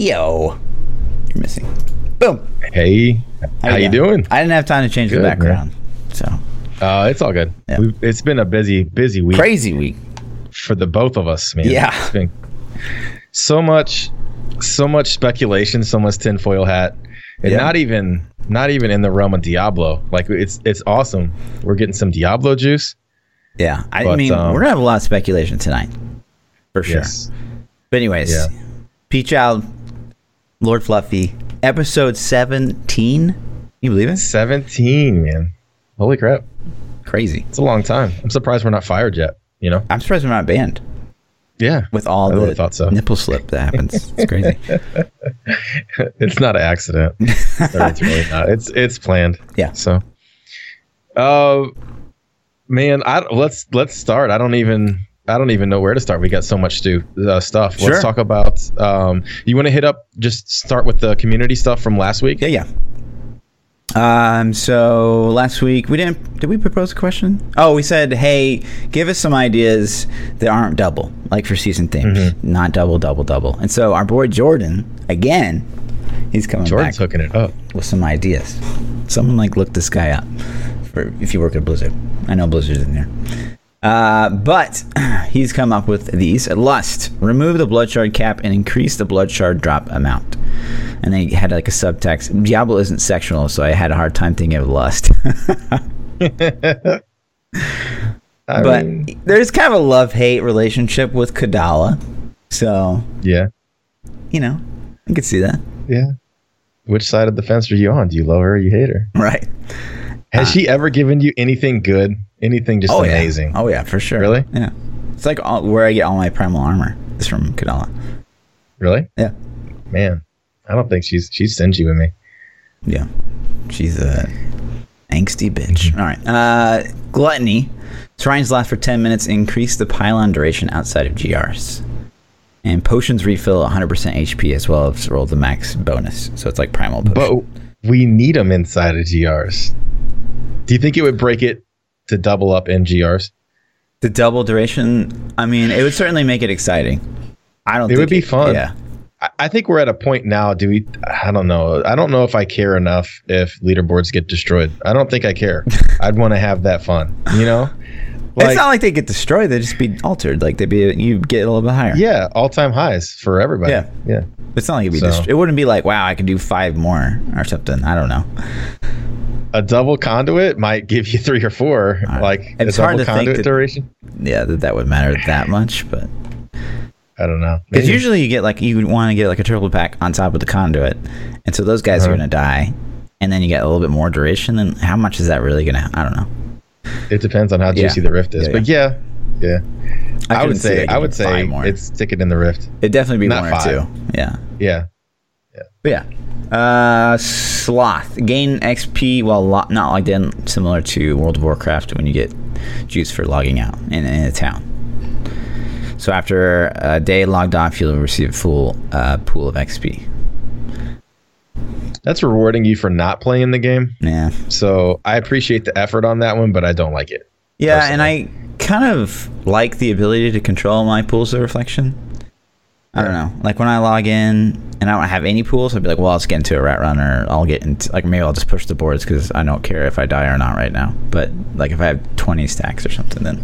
Yo, you're missing. Boom. Hey, how, you doing? I didn't have time to change the Good, man. background, so Uh, it's all good. Yeah. It's been a busy, busy week crazy week. for the both of us, man. Yeah. it's been so much, so much speculation, so much tinfoil hat, and Yeah. not even, not even in the realm of Diablo. Like it's, it's awesome. We're getting some Diablo juice. Yeah, I But, mean, um, we're gonna have a lot of speculation tonight, for sure. Yes. But anyways, Yeah. Peach Out, Lord Fluffy, episode seventeen. You believe it? Seventeen, man. Holy crap! Crazy. It's a long time. I'm surprised we're not fired yet. You know? I'm surprised we're not banned Yeah. with all I the thought so. nipple slip that happens. It's crazy. it's not an accident. it's really not. It's it's planned. Yeah. So, uh, man, I let's let's start. I don't even I don't even know where to start. We got so much to uh, stuff. Sure. Let's talk about. Um, you want to hit up? Just start with the community stuff from last week. Yeah, yeah. Um. So last week we didn't. Did we propose a question? Oh, we said, hey, give us some ideas that aren't double, like for season themes, Mm-hmm. not double, double, double. And so our boy Jordan, again, he's coming Jordan's back hooking it up. with some ideas. Someone like look this guy up for if you work at Blizzard. I know Blizzard's in there. Uh, but he's come up with these. Lust. Remove the blood shard cap and increase the blood shard drop amount. And they had like a subtext. Diablo isn't sexual, so I had a hard time thinking of lust. But mean, there's kind of a love hate relationship with Kadala. So, yeah, you know, I could see that. yeah. Which side of the fence are you on? Do you love her or you hate her? Right. Has she ever given you anything good? Anything just Oh, amazing? yeah. Oh, yeah, for sure. Really? Yeah. It's like all, where I get all my primal armor is from Kadala. Really? Yeah. Man, I don't think she's she's stingy with me. Yeah. She's a angsty bitch. Mm-hmm. All right. Uh, gluttony. Shrines last for 10 minutes. Increase the pylon duration outside of GRs. And potions refill 100% HP as well as roll the max bonus. So it's like primal potion. But we need them inside of GRs. Do you think it would break it to double up NGRs. GRs? the double duration, I mean, it would certainly make it exciting. I don't It would be fun. Yeah. I- I think we're at a point now. Do we? I don't know. I don't know if I care enough if leaderboards get destroyed. I don't think I care. I'd want to have that fun. You know, it's not like they get destroyed. They just be altered. Like they'd be, you get a little bit higher. yeah, all time highs for everybody. Yeah. yeah. It's not like it'd be So- dest- it wouldn't be like, wow, I can do five more or something. I don't know. A double conduit might give you three or four. Like It's a hard to think conduit that- duration. Yeah, that that would matter that much, but I don't know. because usually you get like you want to get like a triple pack on top of the conduit, and so those guys are Uh-huh. gonna die, and then you get a little bit more duration. And how much is that really gonna? I don't know. It depends on how Yeah. juicy the rift is. Yeah, but yeah, yeah. I, couldn't would say I would say more. it's stick it in the rift. It'd definitely be Not one five. or two. Yeah, Yeah. but yeah. Uh, sloth gain XP while lo- not logged in, similar to World of Warcraft when you get juice for logging out in, in a town. So after a day logged off, you'll receive a full uh, pool of XP. That's rewarding you for not playing the game. Yeah, So I appreciate the effort on that one, but I don't like it. Yeah, and I kind of like the ability to control my pools of reflection. I don't know. Like when I log in and I don't have any pools, I'd be like, well, I'll just get into a rat run or I'll get into, like, maybe I'll just push the boards because I don't care if I die or not right now. But, like, if I have 20 stacks or something, then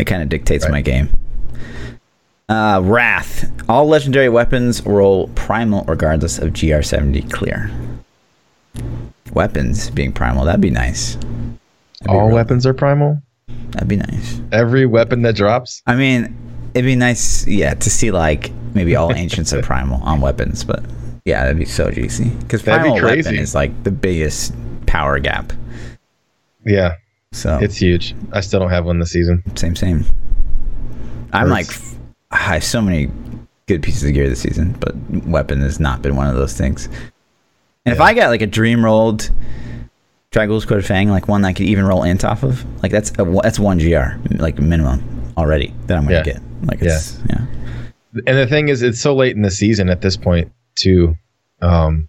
it kind of dictates Right. my game. Uh, Wrath. All legendary weapons roll primal regardless of GR70 clear. Weapons being primal, that'd be nice. That'd All real- weapons are primal. That'd be nice. Every weapon that drops. I mean, it'd be nice, yeah, to see like maybe all ancients are primal on weapons, but yeah, that'd be so juicy. Because That'd be primal weapon is like the biggest power gap. Yeah, So it's huge. I still don't have one this season. same, same. I'm like, I have so many good pieces of gear this season, but weapon has not been one of those things. And if I got like a dream rolled Trag'Oul's Corroded Fang, like one that I could even roll int off of, like that's a, that's one GR, like minimum already that I'm gonna Yeah. get. Like it's yeah. And the thing is, it's so late in the season at this point to, um,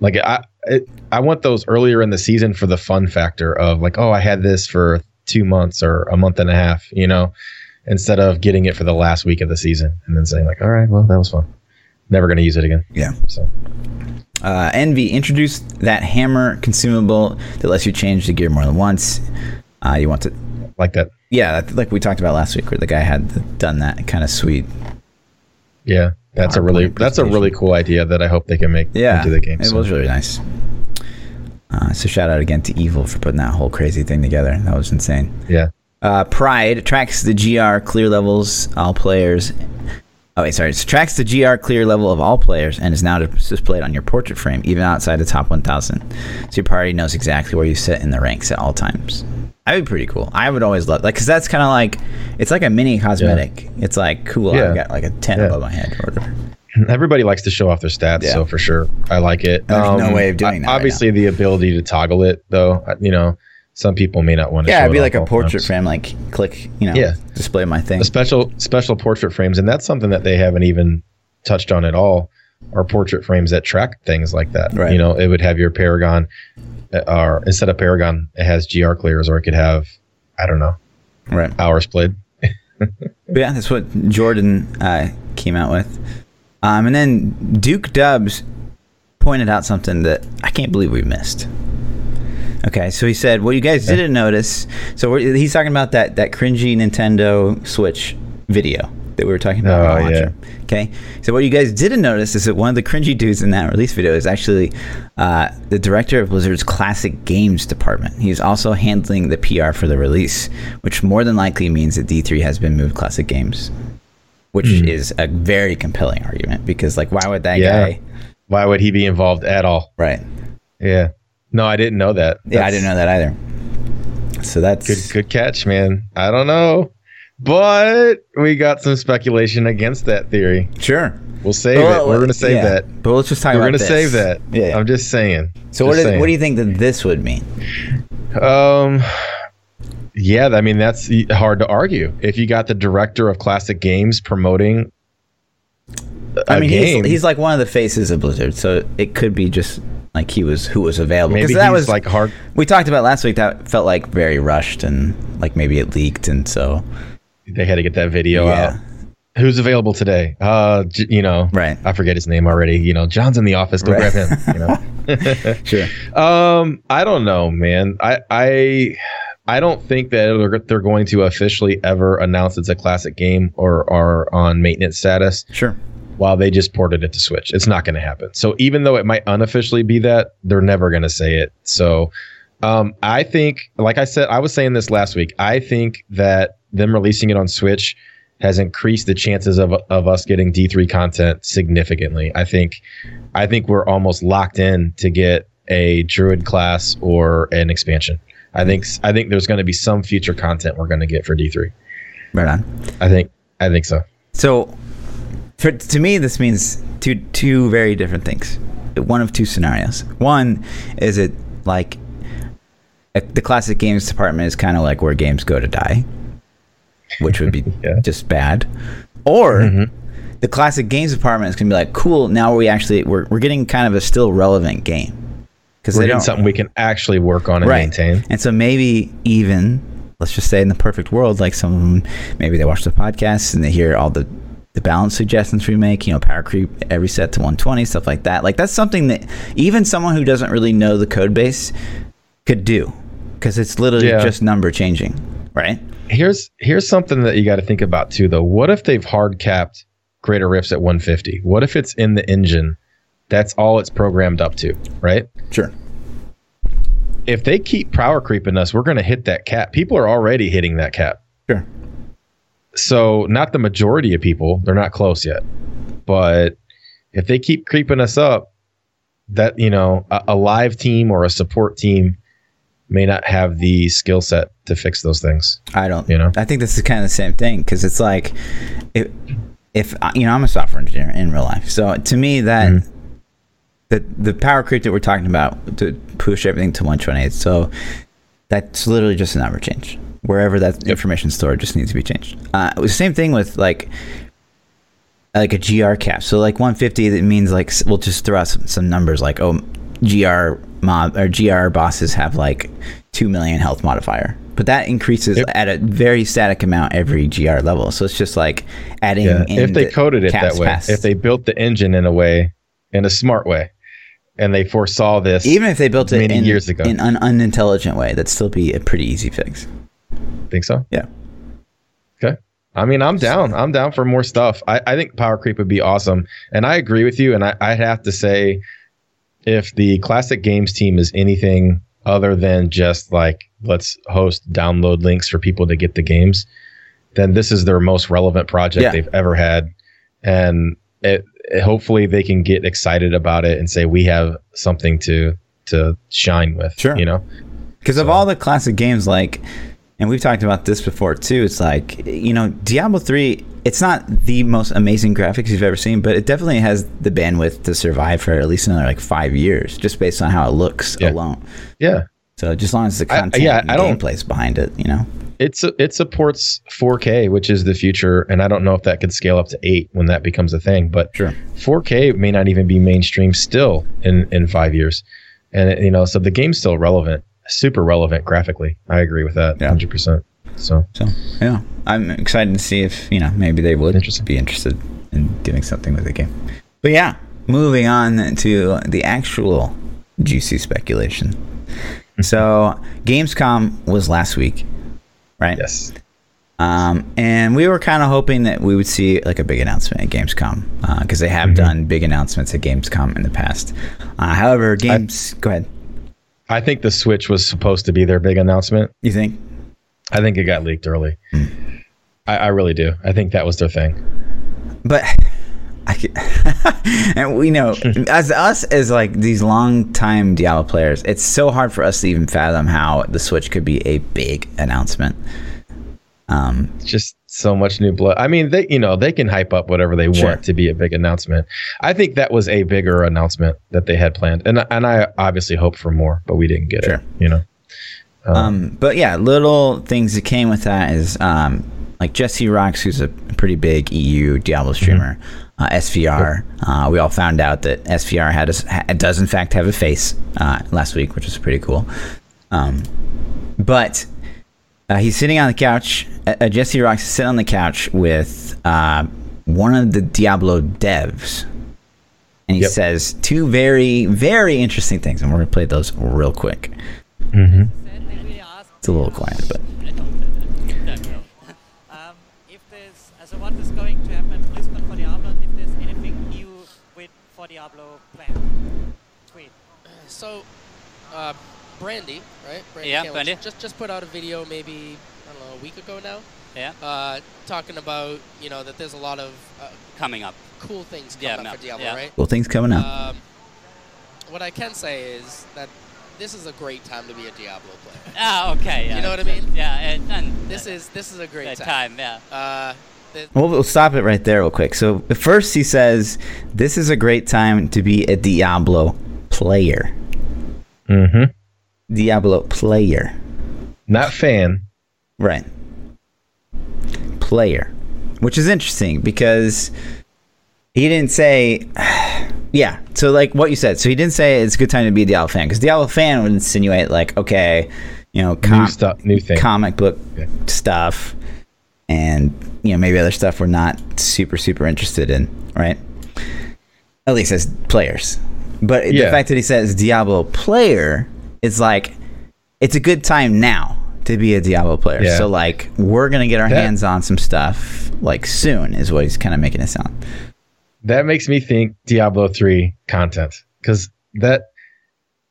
like I it, I want those earlier in the season for the fun factor of like, oh, I had this for two months or a month and a half, you know, instead of getting it for the last week of the season and then saying like, all right, well, that was fun. never going to use it again. Yeah. So Uh, Envy introduced that hammer consumable that lets you change the gear more than once. Uh, you want to, like that. yeah, like we talked about last week, where the guy had done that kind of sweet. Yeah, that's a really that's a really cool idea that I hope they can make Yeah, into the game. it so. was really nice. Uh, so shout out again to Evil for putting that whole crazy thing together. That was insane. Yeah. Uh, Pride tracks the GR clear levels, all players. Oh wait, sorry. It tracks the GR clear level of all players and is now displayed on your portrait frame, even outside the top 1,000. So your party knows exactly where you sit in the ranks at all times. That'd be pretty cool. I would always love like because that's kind of like it's like a mini cosmetic. It's like cool. Yeah. I've got like a ten Yeah. above my head or whatever. Everybody likes to show off their stats, Yeah. so for sure, I like it. Um, no way of doing that right Obviously, the ability to toggle it, though, uh, you know, some people may not want to. Yeah, it'd be it like a portrait times. frame. Like click, you know, Yeah. display my thing. The special special portrait frames, and that's something that they haven't even touched on at all. Are portrait frames that track things like that? Right. You know, it would have your Paragon, uh, or instead of Paragon, it has GR clears, or it could have, I don't know, Right. hours played. Yeah, that's what Jordan uh, came out with. Um, and then Duke Dubs pointed out something that I can't believe we missed. Okay, so he said, "What you guys didn't notice." So we're, he's talking about that that cringy Nintendo Switch video that we were talking about. Oh, yeah. Okay, so what you guys didn't notice is that one of the cringy dudes in that release video is actually uh, the director of Blizzard's classic games department. He's also handling the PR for the release, which more than likely means that D3 has been moved classic games, which Hmm. is a very compelling argument because, like, why would that Yeah. guy? Why would he be involved at all? Right. Yeah. No, I didn't know that. Yeah, I didn't know that either. So that's Good, good catch, man. I don't know, but we got some speculation against that theory. Sure. We'll save Well, it. We're gonna save yeah. that. But let's just talk We're gonna this. save that. Yeah. I'm just saying. so Just what, is, saying. what do you think that this would mean? Um, yeah, I mean that's hard to argue. If you got the director of classic games promoting, I mean, game, he's, he's like one of the faces of Blizzard, so it could be just like he was who was available. maybe that was like hard. we talked about last week. That felt like very rushed and like maybe it leaked, and so They had to get that video yeah, out. Who's available today? Uh, you know, Right. I forget his name already. You know, John's in the office. Go Right. grab him. You know. sure. Um, I don't know, man. I I I don't think that they're going to officially ever announce it's a classic game or are on maintenance status Sure. While they just ported it to Switch. It's not going to happen. So even though it might unofficially be that, they're never going to say it. So um, I think, like I said, I was saying this last week. I think that them releasing it on Switch has increased the chances of of us getting D3 content significantly. I think I think we're almost locked in to get a druid class or an expansion. I think I think there's going to be some future content we're going to get for D3. Right on. I think I think so. So, for, to me, this means two two very different things. One of two scenarios. One is it like uh, the classic games department is kind of like where games go to die, which would be Yeah. just bad. Or Mhm. the classic games department is gonna be like, cool. Now we actually we're we're getting kind of a still relevant game because We're they getting something we can actually work on and right. maintain. And so maybe even let's just say in the perfect world, like some of them, maybe they watch the podcast and they hear all the the balance suggestions we make. You know, power creep every set to 120, stuff like that. Like that's something that even someone who doesn't really know the code base could do because it's literally Yeah. just number changing, right? Here's here's something that you got to think about too, though. What if they've hard capped Greater Rifts at 150? What if it's in the engine? That's all it's programmed up to, right? Sure. If they keep power creeping us, we're going to hit that cap. People are already hitting that cap. So not the majority of people, they're not close yet. But if they keep creeping us up, that you know, a, a live team or a support team may not have the skill set to fix those things. I don't. You know? I think this is kind of the same thing because it's like, if, if you know, I'm a software engineer in real life, so to me that Mhm. the the power creep that we're talking about to push everything to 128, so that's literally just a number change. Wherever that information stored just needs to be changed. Uh, it was the same thing with like like a GR cap. So like 150, that means like we'll just throw out some, some numbers like oh GR mob or GR bosses have like two million health modifier, but that increases If- at a very static amount every GR level. So it's just like adding. Yeah, in if they the coded it that way, if they built the engine in a way, in a smart way, and they foresaw this, even if they built it many in, years ago. in an unintelligent way, that'd still be a pretty easy fix. Think so. Yeah. Okay. I mean, I'm down. I'm down for more stuff. I, I think Power Creep would be awesome, and I agree with you. And I, I'd have to say, if the classic games team is anything other than just like let's host download links for people to get the games, then this is their most relevant project Yeah. they've ever had, and it, it- hopefully they can get excited about it and say we have something to to shine with. Sure. you know. Because of all the classic games, like, and we've talked about this before too. It's like you know, Diablo three. It's not the most amazing graphics you've ever seen, but it definitely has the bandwidth to survive for at least another like five years, just based on how it looks Yeah. alone. Yeah. So just as long as the I- content yeah, and I gameplay's behind it, you know. it's it supports 4K, which is the future, and I don't know if that could scale up to eight when that becomes a thing. But Sure. 4K may not even be mainstream still in in five years, and it- you know, so the game's still relevant, super relevant graphically. I agree with that, Yeah. hundred percent. So So yeah, I'm excited to see if you know maybe they would be interested in doing something with the game. But yeah, moving on to the actual juicy speculation. So Gamescom was last week, right? yes, Um, and we were kind of hoping that we would see like a big announcement at Gamescom because they have Mhm. done big announcements at Gamescom in the past. Uh, however, games. go ahead. I think the Switch was supposed to be their big announcement. You think? I think it got leaked early. Hmm. I, I really do. I think that was their thing. But and we know as us as like these long time Diablo players, it's so hard for us to even fathom how the Switch could be a big announcement. Um, just so much new blood. I mean, they you know they can hype up whatever they Sure. want to be a big announcement. I think that was a bigger announcement that they had planned, and and I obviously hoped for more, but we didn't get Sure. it. You know, Um, um, but yeah, little things that came with that is um, like Jesse Rocks, who's a pretty big EU Diablo streamer. Uh, SVR. Uh, we all found out that SVR had a, does in fact have a face uh, last week, which was pretty cool. Um, but uh, he's sitting on the couch. Uh, uh, Jesse Rocks is sitting on the couch with uh, one of the Diablo devs, and he Yep. says two very, very interesting things, and we're gonna play those real quick. mhm. It's a little quiet, but I don't, don't know. um, if there's, so what is going to happen at BlizzCon for Diablo, and if there's anything new with for Diablo planned? Tweet. So, uh, Brandy, right? Brandy Yeah, Brandy. Just just put out a video maybe I don't know a week ago now, Yeah, uh, talking about you know that there's a lot of uh, coming up. cool things Yeah, coming no, up for Diablo, yeah. right? cool things coming up. Um, what I can say is that this is a great time to be a Diablo player. Ah, okay. Yeah. You know what I mean? Yeah, and, and This is this is a great time. time. Yeah. Uh, Well, we'll stop it right there real quick. So first he says, "This is a great time to be a Diablo player." Mhm. Diablo player, Not fan. right? Player, which is interesting because he didn't say. Yeah, so like what you said, so he didn't say it's a good time to be a Diablo fan because Diablo fan would insinuate like, okay, you know, New stuff. New thing. comic book Yeah. stuff and you know maybe other stuff we're not super super interested in right at least as players but the fact that he says diablo player is like it's a good time now to be a diablo player Yeah. so like we're gonna get our That- hands on some stuff like soon is what he's kind of making it sound that makes me think Diablo 3 content because that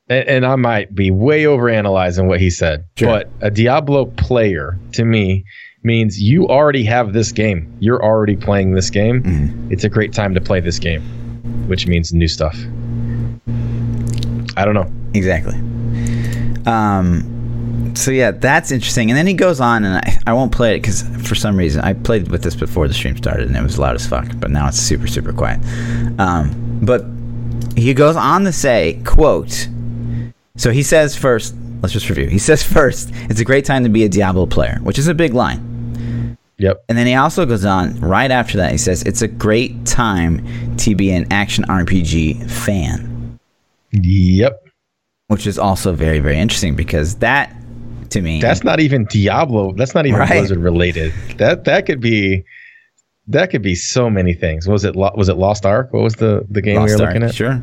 and, and I might be way over analyzing what he said, Sure. but a Diablo player to me means you already have this game. You're already playing this game. Mhm. It's a great time to play this game, which means new stuff. I don't know. Exactly. Um, so yeah, that's interesting. And then he goes on, and I, I won't play it because for some reason I played with this before the stream started, and it was loud as fuck. But now it's super super quiet. Um, but he goes on to say, "quote." So he says first. Let's just review. He says first, it's a great time to be a Diablo player, which is a big line. Yep. And then he also goes on right after that. He says it's a great time to be an action RPG fan Yep. Which is also very very interesting because that to me. That's not even Diablo. That's not even Right. Blizzard related. That that could be that could be so many things. Was it was it Lost Ark? What was the the game we were Ark, looking at? Sure.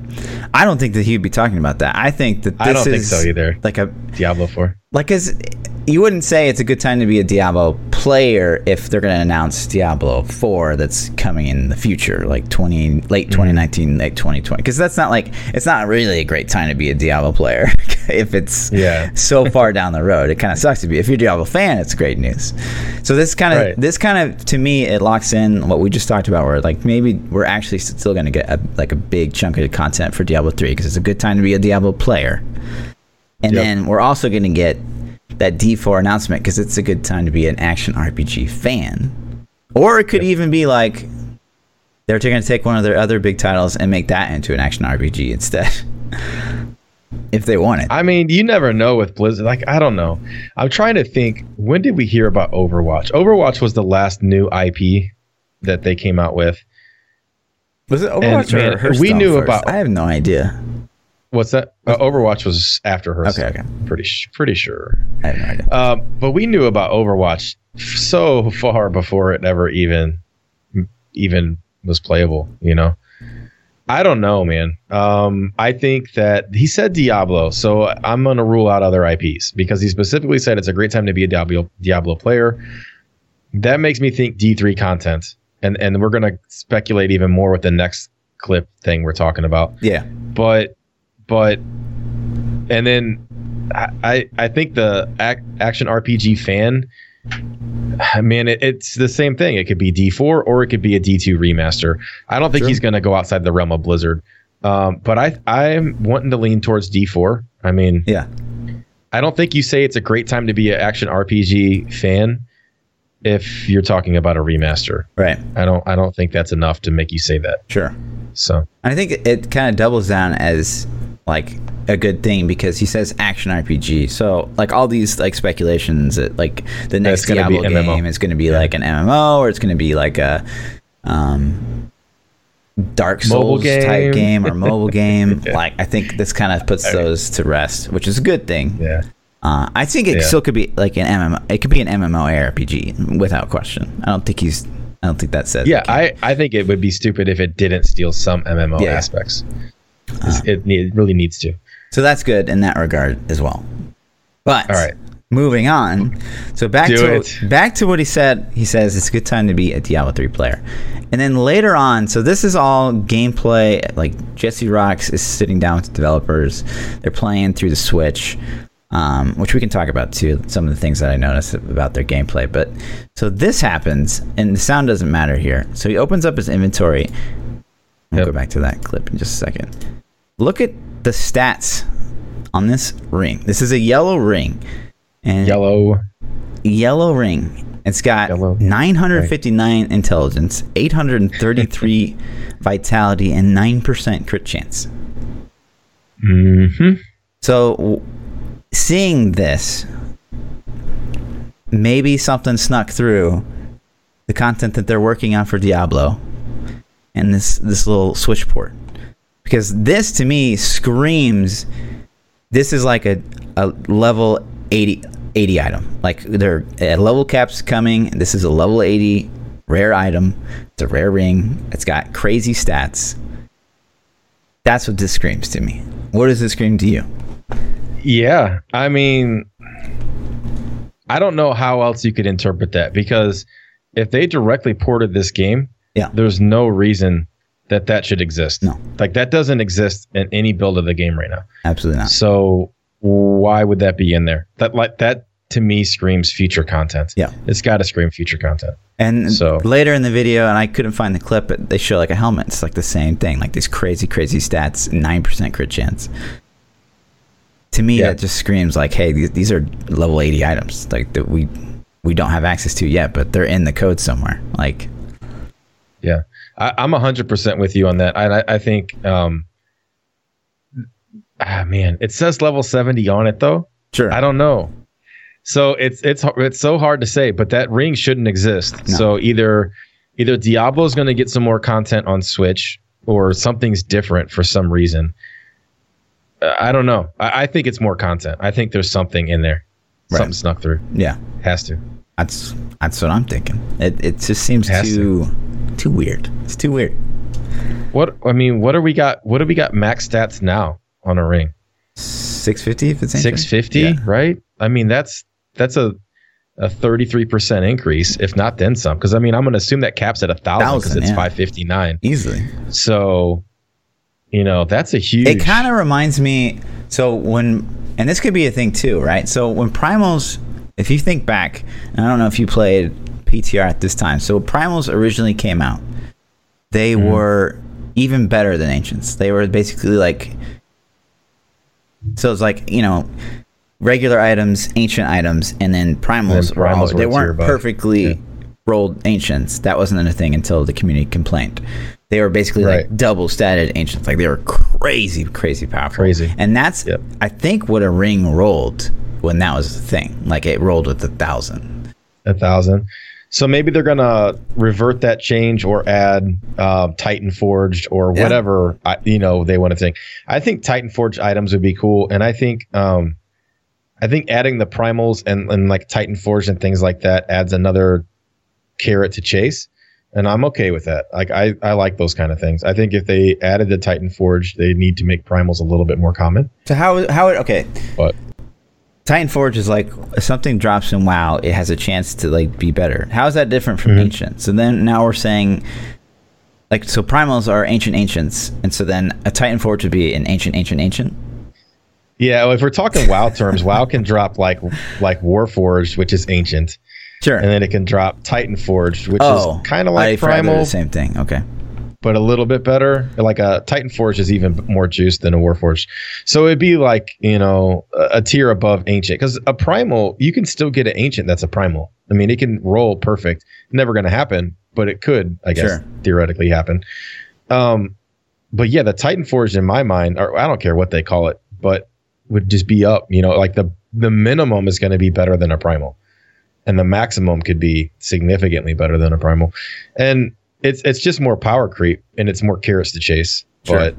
I don't think that he'd be talking about that. I think that this I don't think is so either. like a Diablo 4. Like as you wouldn't say it's a good time to be a Diablo player if they're going to announce Diablo 4 that's coming in the future like 20 late Mm-hmm. 2019 late 2020 because that's not like it's not really a great time to be a Diablo player if it's Yeah. so far down the road it kind of sucks to be if you're a Diablo fan it's great news so this kind of Right. this kind of to me it locks in what we just talked about where like maybe we're actually still going to get a, like a big chunk of content for Diablo 3 because it's a good time to be a Diablo player and Yep. then we're also going to get that D4 announcement because it's a good time to be an action RPG fan. Or it could even be like they're going to take one of their other big titles and make that into an action RPG instead. if they want it. I mean, you never know with Blizzard. Like, I don't know. I'm trying to think. When did we hear about Overwatch? Overwatch was the last new IP that they came out with. Was it Overwatch or man, Hearthstone we knew first? about- I have no idea. What's that? Uh, Overwatch was after her. Okay, okay. Pretty sh- pretty sure. I have no idea. Um, but we knew about Overwatch so far before it ever even even was playable. You know, I don't know, man. Um, I think that he said Diablo, so I'm gonna rule out other IPs because he specifically said it's a great time to be a Diablo Diablo player. That makes me think D3 content, and and we're gonna speculate even more with the next clip thing we're talking about Yeah. but but and then I I, think the ac- action RPG fan, man, it, it's the same thing. It could be D4 or it could be a D2 remaster. I don't think True. he's going to go outside the realm of Blizzard. Um, but I I'm wanting to lean towards D4. I mean, Yeah. I don't think you say it's a great time to be an action RPG fan if you're talking about a remaster. Right. I don't I don't think that's enough to make you say that. Sure. So I think it kind of doubles down as like a good thing because he says action RPG. So like all these like speculations that like the next it's gonna be Diablo MMO. game is going to be like an MMO or it's going to be like a um Dark Souls type game. game or mobile game. Yeah. Like I think this kind of puts those to rest, which is a good thing. yeah. Uh, I think it Yeah. still could be like an MMO. It could be an MMO RPG without question. I don't think he's. I don't think that says. Yeah. I, I think it would be stupid if it didn't steal some MMO Yeah. aspects. It's- it, need, it really needs to. So that's good in that regard as well. But All right. moving on. So back Do to it. back to what he said. He says it's a good time to be a Diablo 3 player. And then later on, so this is all gameplay. Like Jesse Rocks is sitting down with the developers. They're playing through the Switch, um, which we can talk about too. Some of the things that I noticed about their gameplay. But so this happens, and the sound doesn't matter here. So he opens up his inventory. We'll Yep. go back to that clip in just a second. Look at the stats on this ring. This is a yellow ring. And Yellow. yellow ring. It's got Yellow. 959 intelligence, 833 vitality, and 9% crit chance. hmm So, seeing this, maybe something snuck through the content that they're working on for Diablo and this this little switch port. Because this to me screams this is like a, a level 80, 80 item. Like there a level cap's coming. This is a level 80 rare item. It's a rare ring. It's got crazy stats. That's what this screams to me. What does this scream to you? Yeah. I mean, I don't know how else you could interpret that because if they directly ported this game, Yeah. there's no reason that that should exist. No. Like that doesn't exist in any build of the game right now. Absolutely not. So why would that be in there? That like that to me screams future content. Yeah. It's got to scream future content. And So- later in the video, and I couldn't find the clip, but they show like a helmet. It's like the same thing, like these crazy, crazy stats, nine percent crit chance. To me, Yeah. that just screams like, "Hey, these, these are level eighty items, like that we we don't have access to yet, but they're in the code somewhere." Like, Yeah, I, I'm hundred percent with you on that. I, I, I think, um, ah, man, it says level seventy on it though. sure, I don't know. So it's it's it's so hard to say, but that ring shouldn't exist. No. So either either Diablo's going to get some more content on Switch, or something's different for some reason. I don't know. I, I think it's more content. I think there's something in there. Right. Something snuck through. Yeah, Has to. That's that's what I'm thinking. It it just seems Has too too weird. It's too weird. What I mean, what do we got? What do we got max stats now on a ring? Six fifty. If it's six fifty, Yeah. right? I mean, that's that's a a thirty three percent increase, if not then some. Because I mean, I'm going to assume that caps at a thousand because it's yeah. five fifty nine. easily. So, you know, that's a huge. It kind of reminds me. So when, and this could be a thing too, right? So when primals, if you think back, and I don't know if you played PTR at this time. So primals originally came out, they Mm-hmm. were even better than ancients. They were basically like. So it's like you know, regular items, ancient items, and then primals. And then were all, they weren't perfectly Yeah. rolled ancients. That wasn't a thing until the community complained. They were basically Right. like double statted ancients. Like they were crazy, crazy powerful. Crazy. And that's Yep. I think what a ring rolled when that was the thing. Like it rolled with a thousand. a thousand. So maybe they're gonna revert that change or add uh, Titan Forged or Yeah. whatever I, you know they want to think. I think Titan Forged items would be cool, and I think um, I think adding the primals and, and like Titan Forged and things like that adds another carrot to chase, and I'm okay with that. Like I I like those kind of things. I think if they added the Titan Forged, they need to make primals a little bit more common. So how how it okay. But Titan Forge is like if something drops in WoW, it has a chance to like be better. How is that different from Mhm. ancient? So then now we're saying like so primals are ancient ancients, and so then a Titan Forge would be an ancient ancient ancient. yeah, well, if we're talking WoW terms, WoW can drop like like Warforged, which is ancient. Sure. and then it can drop Titan Forged, which oh, is kind of like they're Primal, The same thing. Okay. But a little bit better. Like a Titan Forge is even more juiced than a Warforged, so it'd be like you know a, a tier above Ancient because a Primal you can still get an Ancient that's a Primal. I mean, it can roll perfect. Never going to happen, but it could, I guess, Sure. theoretically happen. Um, but yeah, the Titan Forge in my mind, or I don't care what they call it, but would just be up. You know, like the the minimum is going to be better than a Primal and the maximum could be significantly better than a primal. And it's it's just more power creep and it's more carrots to chase. Sure.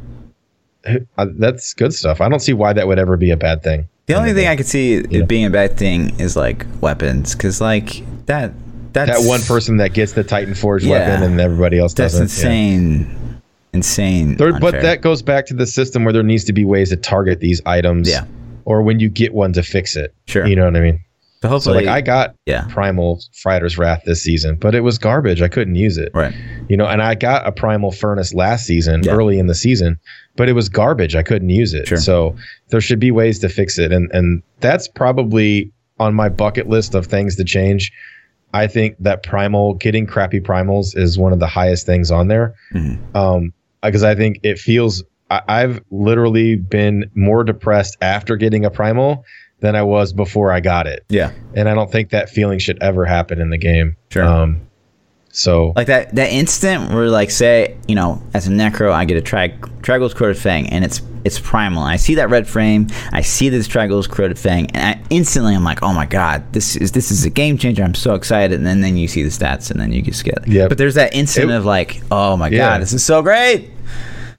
But uh, that's good stuff. I don't see why that would ever be a bad thing. The only thing I could see it Yeah. being a bad thing is like weapons, because like that that's that one person that gets the Titan Forge Yeah. weapon and everybody else that's doesn't. yeah. insane, insane. There, but that goes back to the system where there needs to be ways to target these items. Yeah. Or when you get one to fix it. Sure. You know what I mean? So So like I got yeah, Primal Fighter's Wrath this season, but it was garbage. I couldn't use it. right. you know and i got a primal furnace last season Yeah. early in the season but it was garbage i couldn't use it Sure. so there should be ways to fix it and and that's probably on my bucket list of things to change i think that primal getting crappy primals is one of the highest things on there Mhm. um because i think it feels I, i've literally been more depressed after getting a primal than i was before i got it Yeah, and i don't think that feeling should ever happen in the game Sure. um so like that that instant where like say you know as a necro I get a trag Trag'Oul's Corroded Fang and it's it's primal. I see that red frame. I see this Trag'Oul's Corroded Fang, and I instantly I'm like, oh my god, this is this is a game changer. I'm so excited. And then then you see the stats, and then you just get. Yep. But there's that instant It- of like, oh my Yeah. god, this is so great.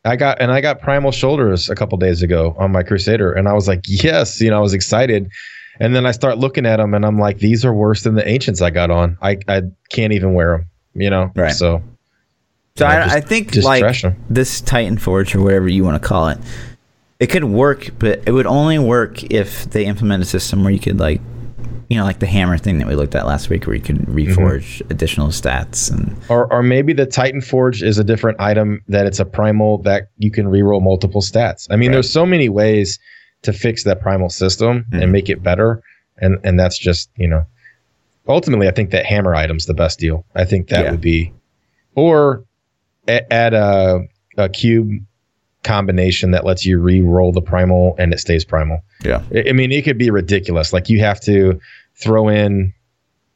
I got and I got primal shoulders a couple days ago on my Crusader, and I was like, yes, you know, I was excited. And then I start looking at them, and I'm like, these are worse than the ancients I got on. I I can't even wear them, you know. Right. So So I, just- I think like this Titan Forge or whatever you want to call it, it could work, but it would only work if they implement a system where you could like, you know, like the hammer thing that we looked at last week, where you could Mm-hmm. reforge additional stats and or or maybe the Titan Forge is a different item that it's a primal that you can reroll multiple stats. I mean, Right. there's so many ways to fix that primal system Mhm. and make it better, and and that's just you know, ultimately, I think that hammer item's the best deal. I think that Yeah. would be, or add a a cube combination that lets you re-roll the primal and it stays primal. yeah, I mean, it could be ridiculous. Like you have to throw in,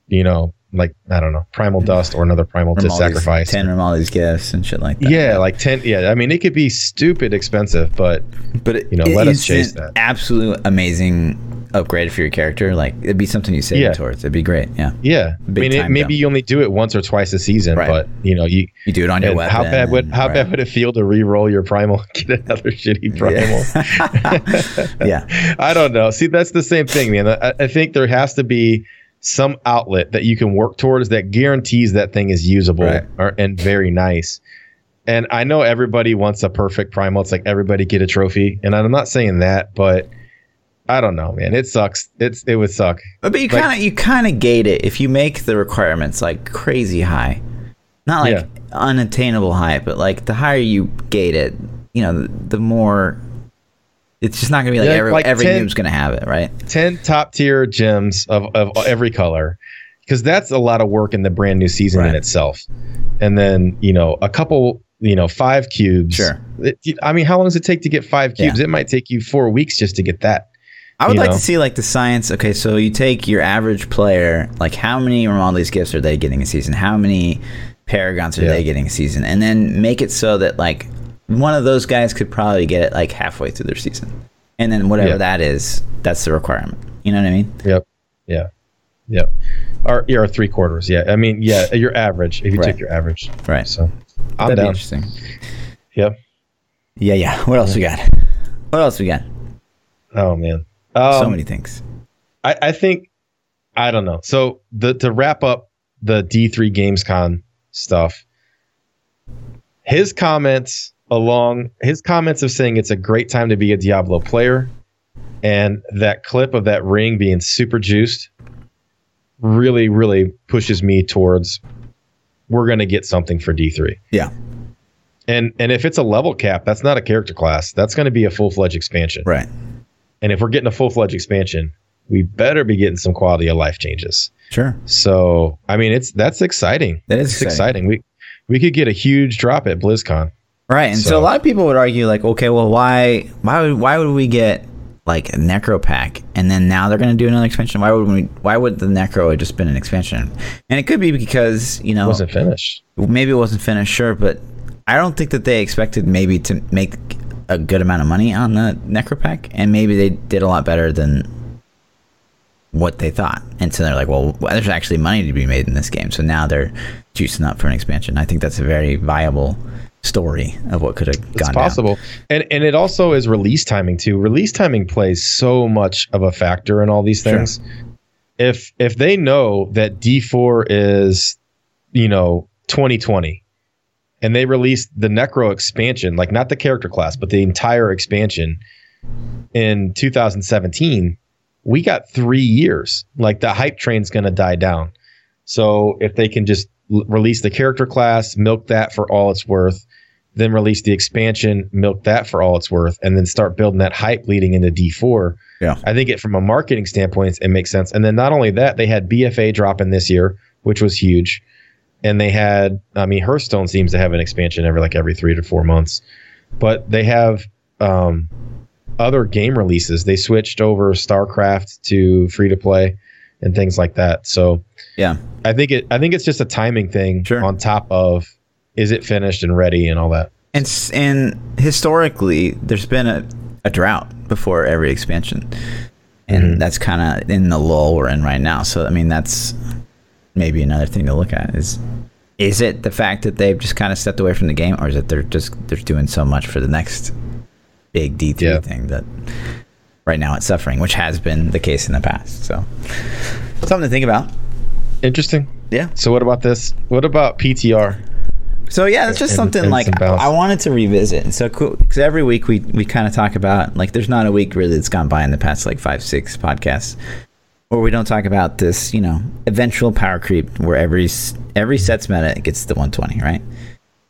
you know, like I don't know, primal dust or another primal to sacrifice. ten these gifts and shit like that. Yeah, like ten. Yeah, I mean, it could be stupid expensive, but but it, you know, it let us chase an that. Absolute amazing upgrade for your character, like it'd be something you save Yeah. towards. It'd be great. Yeah, Yeah, I mean, it, maybe you only do it once or twice a season, Right. but you know, you you do it on your weapon. how bad would how right. bad would it feel to re-roll your primal, get another shitty primal? Yeah. yeah, I don't know. See, that's the same thing, man. I, I think there has to be some outlet that you can work towards that guarantees that thing is usable Right. or, and very nice. And I know everybody wants a perfect primal. It's like everybody get a trophy, and I'm not saying that, but I don't know, man. It sucks. It's it would suck. but you kind of you kind of gate it if you make the requirements like crazy high, not like Yeah. unattainable high, but like the higher you gate it, you know, the more. It's just not gonna be like Yeah, every like every 10 noob's gonna have it, right? 10 top tier gems of, of every color because that's a lot of work in the brand new season in itself and then you know a couple you know five cubes Sure. It- i mean how long does it take to get five cubes Yeah. it might take you four weeks just to get that I would like know? to see like the science. Okay, so you take your average player, like how many Ramon gifts are they getting a season? How many Paragons are Yeah. they getting a season? And then make it so that like one of those guys could probably get it like halfway through their season, and then whatever Yeah. that is, that's the requirement. You know what I mean? yep yeah yep or yeah or three quarters yeah i mean yeah your average if you Right. take your average Right. so i'm That'd be down interesting. yep Yeah, yeah. What else we got? What else we got? oh man um, so many things. I, I think I don't know. So the to wrap up the D3 Gamescom stuff, his comments along his comments of saying it's a great time to be a Diablo player, and that clip of that ring being super juiced really, really pushes me towards we're gonna get something for D3. Yeah. And and if it's a level cap, that's not a character class. That's gonna be a full fledged expansion. Right. And if we're getting a full fledged expansion, we better be getting some quality of life changes. Sure. So I mean, it's that's exciting. That is exciting. exciting. We we could get a huge drop at BlizzCon. Right, and so, So- a lot of people would argue, like, okay, well, why, why would, why would we get like a Necro pack, and then now they're going to do another expansion? Why would we? Why would the Necro have just been an expansion? And it could be because you It know wasn't finished. maybe it wasn't finished, sure, but I don't think that they expected maybe to make a good amount of money on the Necro pack, and maybe they did a lot better than what they thought. And so they're like, well, there's actually money to be made in this game. So now they're juicing up for an expansion. I think that's a very viable story of what could have It's gone possible. And and it also is release timing too. Release timing plays so much of a factor in all these Sure. things. If if they know that D4 is, you know, 2020 and they released the Necro expansion, like not the character class, but the entire expansion in 2017, we got 3 years. Like the hype train's going to die down. So if they can just l- release the character class, milk that for all it's worth, then release the expansion, milk that for all it's worth, and then start building that hype leading into D4. Yeah. I think it from a marketing standpoint, it makes sense. And then not only that, they had BFA dropping this year, which was huge. And they had, I mean, Hearthstone seems to have an expansion every like every three to four months, but they have um, other game releases. They switched over StarCraft to free to play and things like that. So Yeah. I think it. I think it's just a timing thing Sure. on top of is it finished and ready and all that. And and historically, there's been a, a drought before every expansion, and Mhm. that's kind of in the lull we're in right now. So I mean, that's maybe another thing to look at is is it the fact that they've just kind of stepped away from the game, or is it they're just they're doing so much for the next big D three Yeah. thing that right now it's suffering, which has been the case in the past. So something to think about. Interesting. Yeah. So what about this? What about PTR? So yeah, it's just And- something and like I. I wanted to revisit. And so because every week we we kind of talk about like there's not a week really that's gone by in the past like five six podcasts where we don't talk about this you know eventual power creep where every every sets meta gets to 120 right.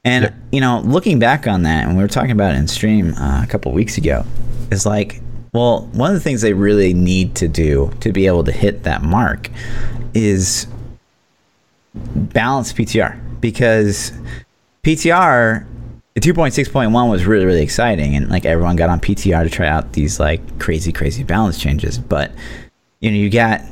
And Yep. you know looking back on that and we were talking about it in stream uh, a couple weeks ago is like well one of the things they really need to do to be able to hit that mark is balance PTR because PTR the 2.6.1 was really really exciting and like everyone got on PTR to try out these like crazy crazy balance changes. But you know you got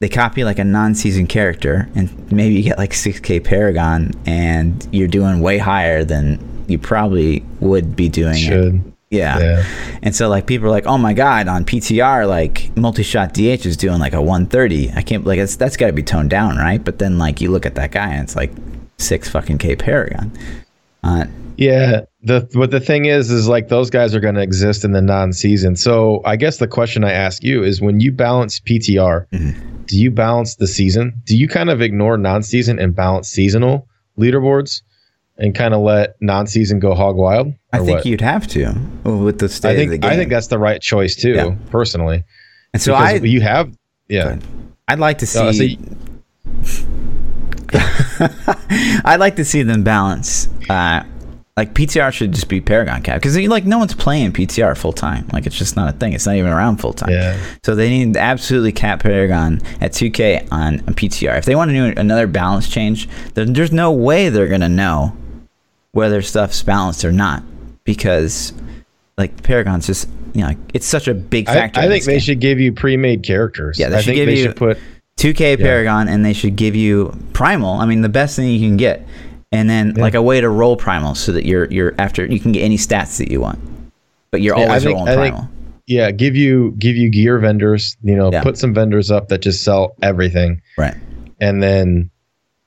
they copy like a non-season character and maybe you get like 6k paragon and you're doing way higher than you probably would be doing Yeah. Yeah. And so like people are like, oh my god, on PTR like multi-shot DH is doing like a 130. I can't like it's, that's got to be toned down, right? But then like you look at that guy and it's like six fucking K Paragon. Uh, Yeah, the what the thing is, is like those guys are going to exist in the non-season. So I guess the question I ask you is, when you balance PTR, Mm-hmm. do you balance the season? Do you kind of ignore non-season and balance seasonal leaderboards, and kind of let non-season go hog wild? I think what? you'd have to with the state I of the think game. I think that's the right choice too, Yeah. personally. and so Because I you have, yeah. I'd like to see. Uh, so you- I'd like to see them balance. Uh, like PTR should just be Paragon cap because like no one's playing PTR full time. Like it's just not a thing. It's not even around full time. Yeah. So they need to absolutely cap Paragon at 2K on, on PTR. If they want to do another balance change, then there's no way they're gonna know whether stuff's balanced or not because like Paragon's just you know it's such a big factor. I in think they game. should give you pre-made characters. Yeah, they I should think give they you- should put 2K Yeah. Paragon, and they should give you Primal. I mean, the best thing you can get, and then like a way to roll Primal so that you're you're after you can get any stats that you want, but you're Yeah, I always think- rolling I think- Primal. yeah, give you give you gear vendors. You know, Yeah. put some vendors up that just sell everything. right. and then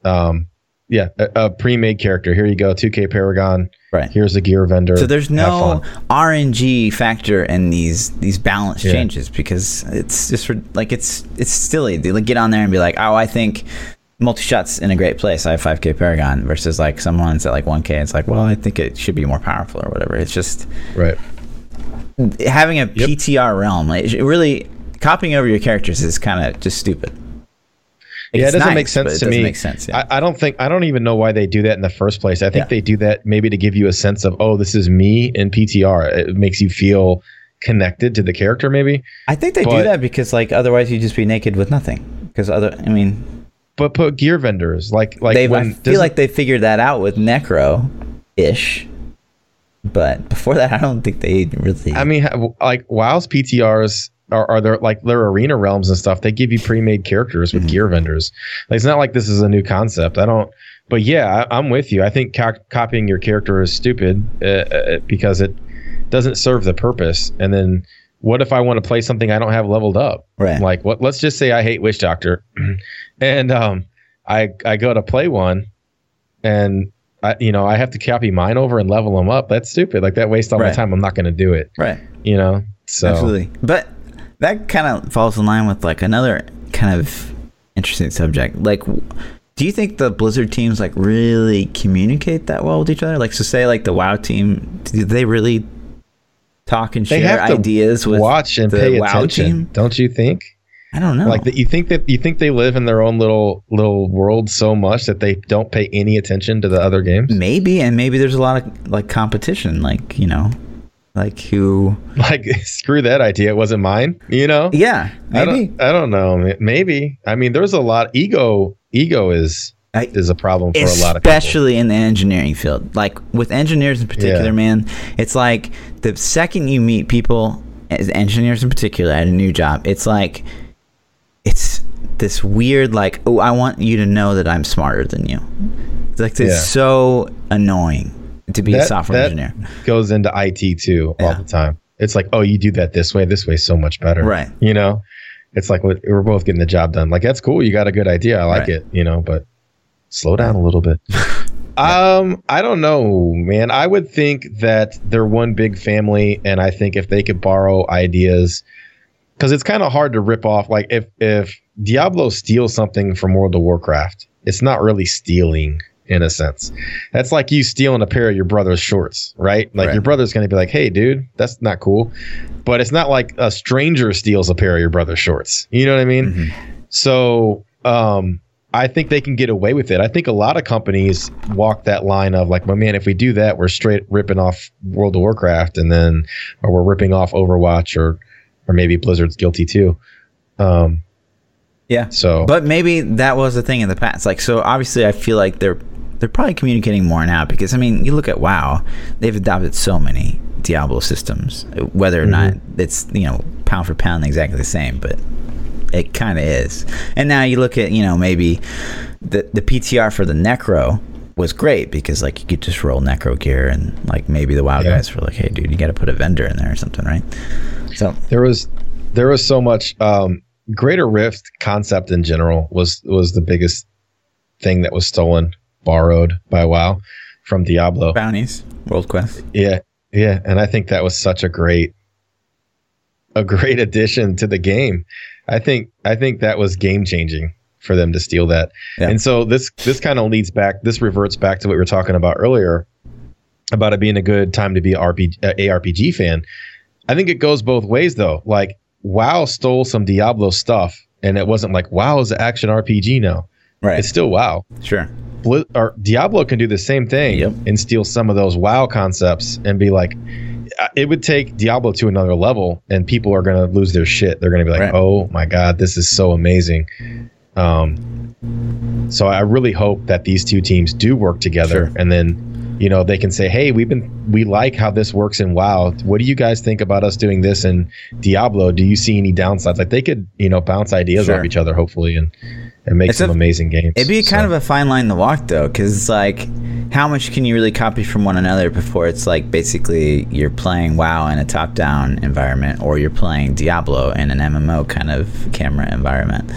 um yeah a, a pre-made character here you go 2k paragon Right. here's a gear vendor So there's no. RNG factor in these these balance Yeah. changes because it's just for, like it's it's silly. They like, get on there and be like, oh, I think multi shots in a great place. I have 5K Paragon versus like someone's at like 1K. It's like, well, I think it should be more powerful or whatever. It's just right having a PTR realm, like, it really copying over your characters is kind of just stupid. Yeah it doesn't nice, make sense to doesn't me Make sense. Yeah. I, I don't think i don't even know why they do that in the first place i think Yeah. they do that maybe to give you a sense of oh this is me in ptr it makes you feel connected to the character maybe I think they do that because like otherwise you'd just be naked with nothing. Because other, I mean, but put gear vendors like like they I feel like they figured that out with Necro, ish. But before that, I don't think they really. I mean, like WoW's PTRs are, are there like their arena realms and stuff. They give you pre-made characters Mm-hmm. with gear vendors. Like it's not like this is a new concept. I don't. But yeah, I, I'm with you. I think co- copying your character is stupid uh, uh, because it doesn't serve the purpose. And then what if I want to play something I don't have leveled up? Right. Like what? Let's just say I hate Witch Doctor, and um, I I go to play one, and. I, you know, I have to copy mine over and level them up. That's stupid. Like that wastes all my time. I'm not going to do it right. you know so Absolutely. But that kind of falls in line with like another kind of interesting subject. Like, do you think the Blizzard teams like really communicate that well with each other? Like, so say like the WoW team, do they really talk and they share ideas with watch and the pay WoW attention team? don't you think I don't know. like that you think that you think they live in their own little little world so much that they don't pay any attention to the other games maybe, and maybe there's a lot of like competition. Like you know, like who? like screw that idea it wasn't mine you know Yeah, I maybe. don't, I don't know maybe i mean there's a lot ego ego is I- is a problem for a lot of people especially in the engineering field like with engineers in particular Yeah. man it's like the second you meet people as engineers in particular at a new job it's like it's this weird like oh i want you to know that i'm smarter than you it's like it's Yeah. so annoying to be a software that engineer. goes into it too all the time. It's like oh you do that this way this way so much better. Right. you know? It's like we're both getting the job done. Like that's cool you got a good idea i like Right. it you know but slow down a little bit. Um i don't know man. I would think that they're one big family and i think if they could borrow ideas because it's kind of hard to rip off like if if diablo steals something from world of warcraft it's not really stealing in a sense that's like you stealing a pair of your brother's shorts right like Right. your brother's going to be like hey dude that's not cool but it's not like a stranger steals a pair of your brother's shorts you know what i mean Mhm. so um, I think they can get away with it. I think a lot of companies walk that line of like, well, man, if we do that, we're straight ripping off World of Warcraft, and then or we're ripping off Overwatch, or or maybe Blizzard's guilty too. Um, yeah so But maybe that was the thing in the past. Like, so obviously, I feel like they're they're probably communicating more now because I mean, you look at WoW, they've adopted so many Diablo systems. Whether or not it's you know pound for pound exactly the same, but it kind of is. And now you look at you know maybe the the PTR for the Necro was great because like you could just roll necro gear and like maybe the WoW Yeah. guys were like, hey dude, you got to put a vendor in there or something, right? So there was there was so much um greater rift concept in general was was the biggest thing that was stolen borrowed by wow from diablo bounties, world quest. yeah yeah and i think that was such a great a great addition to the game i think i think that was game changing for them to steal that Yeah. and so this this kind of leads back this reverts back to what we were talking about earlier about it being a good time to be a RPG, uh, ARPG fan. I think it goes both ways though. Like WoW stole some Diablo stuff, and it wasn't like WoW is an action RPG now. Right. It's still WoW. sure. Or Diablo can do the same thing Yep. and steal some of those WoW concepts and be like, uh, it would take Diablo to another level, and people are gonna lose their shit. They're gonna be like, Right. "Oh my god, this is so amazing." Um, so I really hope that these two teams do work together, Sure. and then you know they can say, "Hey, we've been we like how this works in WoW. What do you guys think about us doing this in Diablo? Do you see any downsides?" Like they could you know bounce ideas Sure. off each other, hopefully, and and make It's some a- amazing games. It'd be kind of a fine line to walk though, because it's like, how much can you really copy from one another before it's like basically you're playing WoW in a top-down environment, or you're playing Diablo in an MMO kind of camera environment.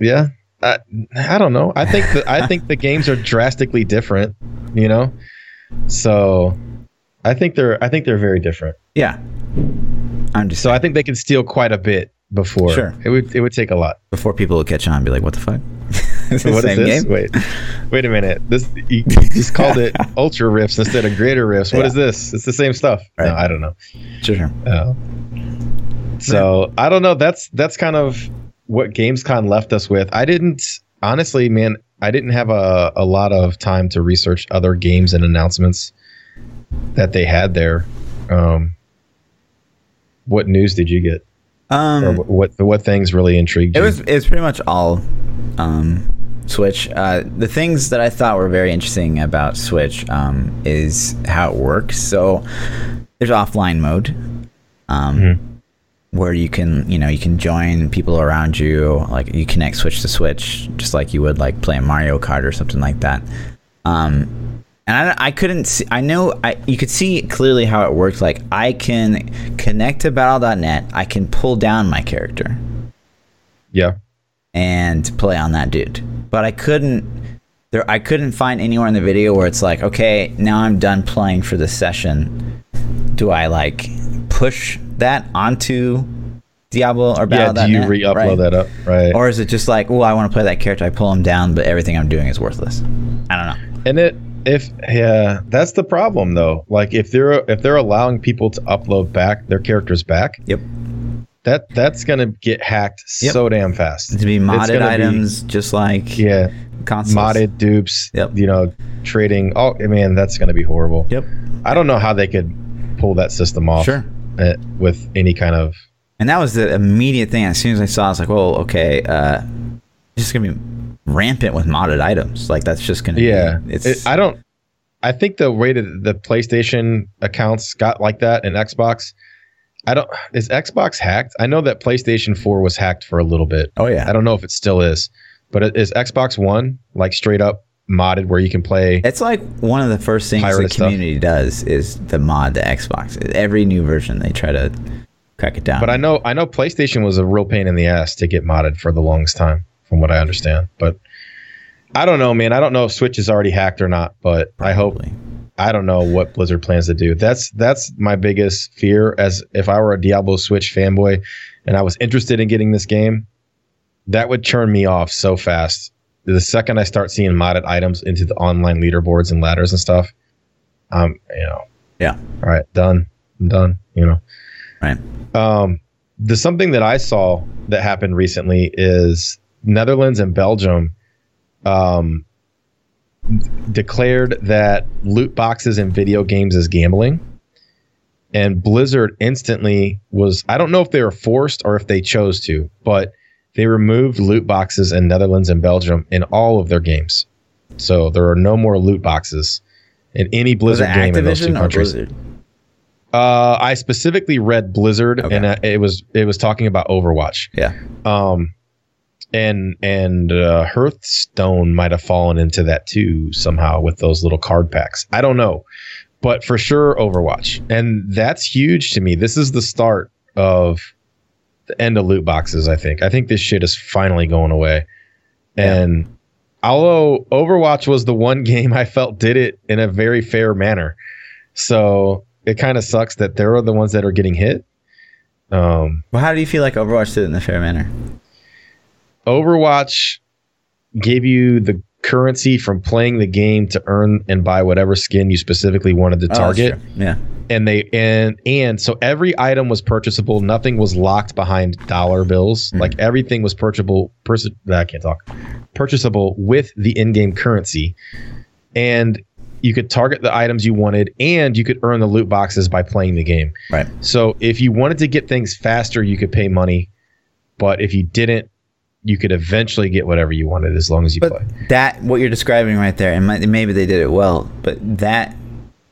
Yeah, I, I don't know. I think that I think the games are drastically different. You know, so I think they're I think they're very different. Yeah, I'm just So I think they can steal quite a bit before. Sure. it would it would take a lot. before people will catch on and be like, "What the fuck?" It's the What is this? game? Wait, wait a minute. This you just called it Ultra riffs instead of Greater Rifts. What Yeah. is this? It's the same stuff. No, I don't know. Sure. Uh, so I don't know. That's that's kind of what Gamescom left us with. I didn't honestly, man. I didn't have a, a lot of time to research other games and announcements that they had there. Um, what news did you get, Um, or what what things really intrigued It you? was it was it's pretty much all um, Switch. Uh, the things that I thought were very interesting about Switch um, is how it works. So there's offline mode, um, Mhm. where you can you know you can join people around you, like you connect Switch to Switch, just like you would like play a Mario Kart or something like that. Um, and I, I couldn't see, I know I, you could see clearly how it worked. Like I can connect to Battle.net, I can pull down my character yeah, and play on that dude. But I couldn't there I couldn't find anywhere in the video where it's like, okay, now I'm done playing for this session. Do I like push that onto Diablo or yeah. Do you re-upload right? that up? Right. Or is it just like, oh, I want to play that character, I pull him down, but everything I'm doing is worthless? I don't know. And it if yeah, that's the problem though. Like if they're if they're allowing people to upload back their characters back, Yep. that that's gonna get hacked Yep. so damn fast. To be modded gonna be- items, just like yeah, consoles. modded dupes. Yep. You know, trading. Oh man, that's gonna be horrible. Yep. I don't know how they could pull that system off. Sure. uh, with any kind of And that was the immediate thing. As soon as I saw, it, I was like, "Well, okay, uh, just gonna be rampant with modded items. Like that's just gonna yeah. Be, it's It- I don't. I think the way that the PlayStation accounts got like that and Xbox. I don't. Is Xbox hacked? I know that PlayStation 4 was hacked for a little bit. oh yeah. I don't know if it still is, but it- is Xbox One like straight up modded where you can play? It's like one of the first things the Pirated stuff. community does is the mod to Xbox. Every new version, they try to crack it down. But I know I know PlayStation was a real pain in the ass to get modded for the longest time, from what I understand. But I don't know, man. I don't know if Switch is already hacked or not, but I hope I don't know what Blizzard plans to do. That's that's my biggest fear. As if I were a Diablo Switch fanboy and I was interested in getting this game, that would turn me off so fast. The second I start seeing modded items into the online leaderboards and ladders and stuff, um, you know, Yeah. all right, done, I'm done. You know, Right. um, the something that I saw that happened recently is Netherlands and Belgium um, declared that loot boxes in video games is gambling. And Blizzard instantly was, I don't know if they were forced or if they chose to, but they removed loot boxes in Netherlands and Belgium in all of their games. So there are no more loot boxes in any Blizzard game in those two countries. Uh, I specifically read Blizzard, Okay. and uh, it was it was talking about Overwatch. Yeah. Um, and and uh, Hearthstone might have fallen into that too somehow with those little card packs. I don't know, but for sure Overwatch, and that's huge to me. This is the start of the end of loot boxes. I think. I think this shit is finally going away, and although Overwatch was the one game I felt did it in a very fair manner, so it kind of sucks that they're the ones that are getting hit. Um, Well, how do you feel like Overwatch did it in a fair manner? Overwatch gave you the currency from playing the game to earn and buy whatever skin you specifically wanted to Oh, target. true. yeah. and they and and so every item was purchasable. Nothing was locked behind dollar bills. Mm. Like everything was purchasable. Pers- I can't talk. Purchasable with the in-game currency, and you could target the items you wanted, and you could earn the loot boxes by playing the game. Right. So if you wanted to get things faster, you could pay money, but if you didn't, you could eventually get whatever you wanted as long as you But play. that what you're describing right there, and maybe they did it well, but that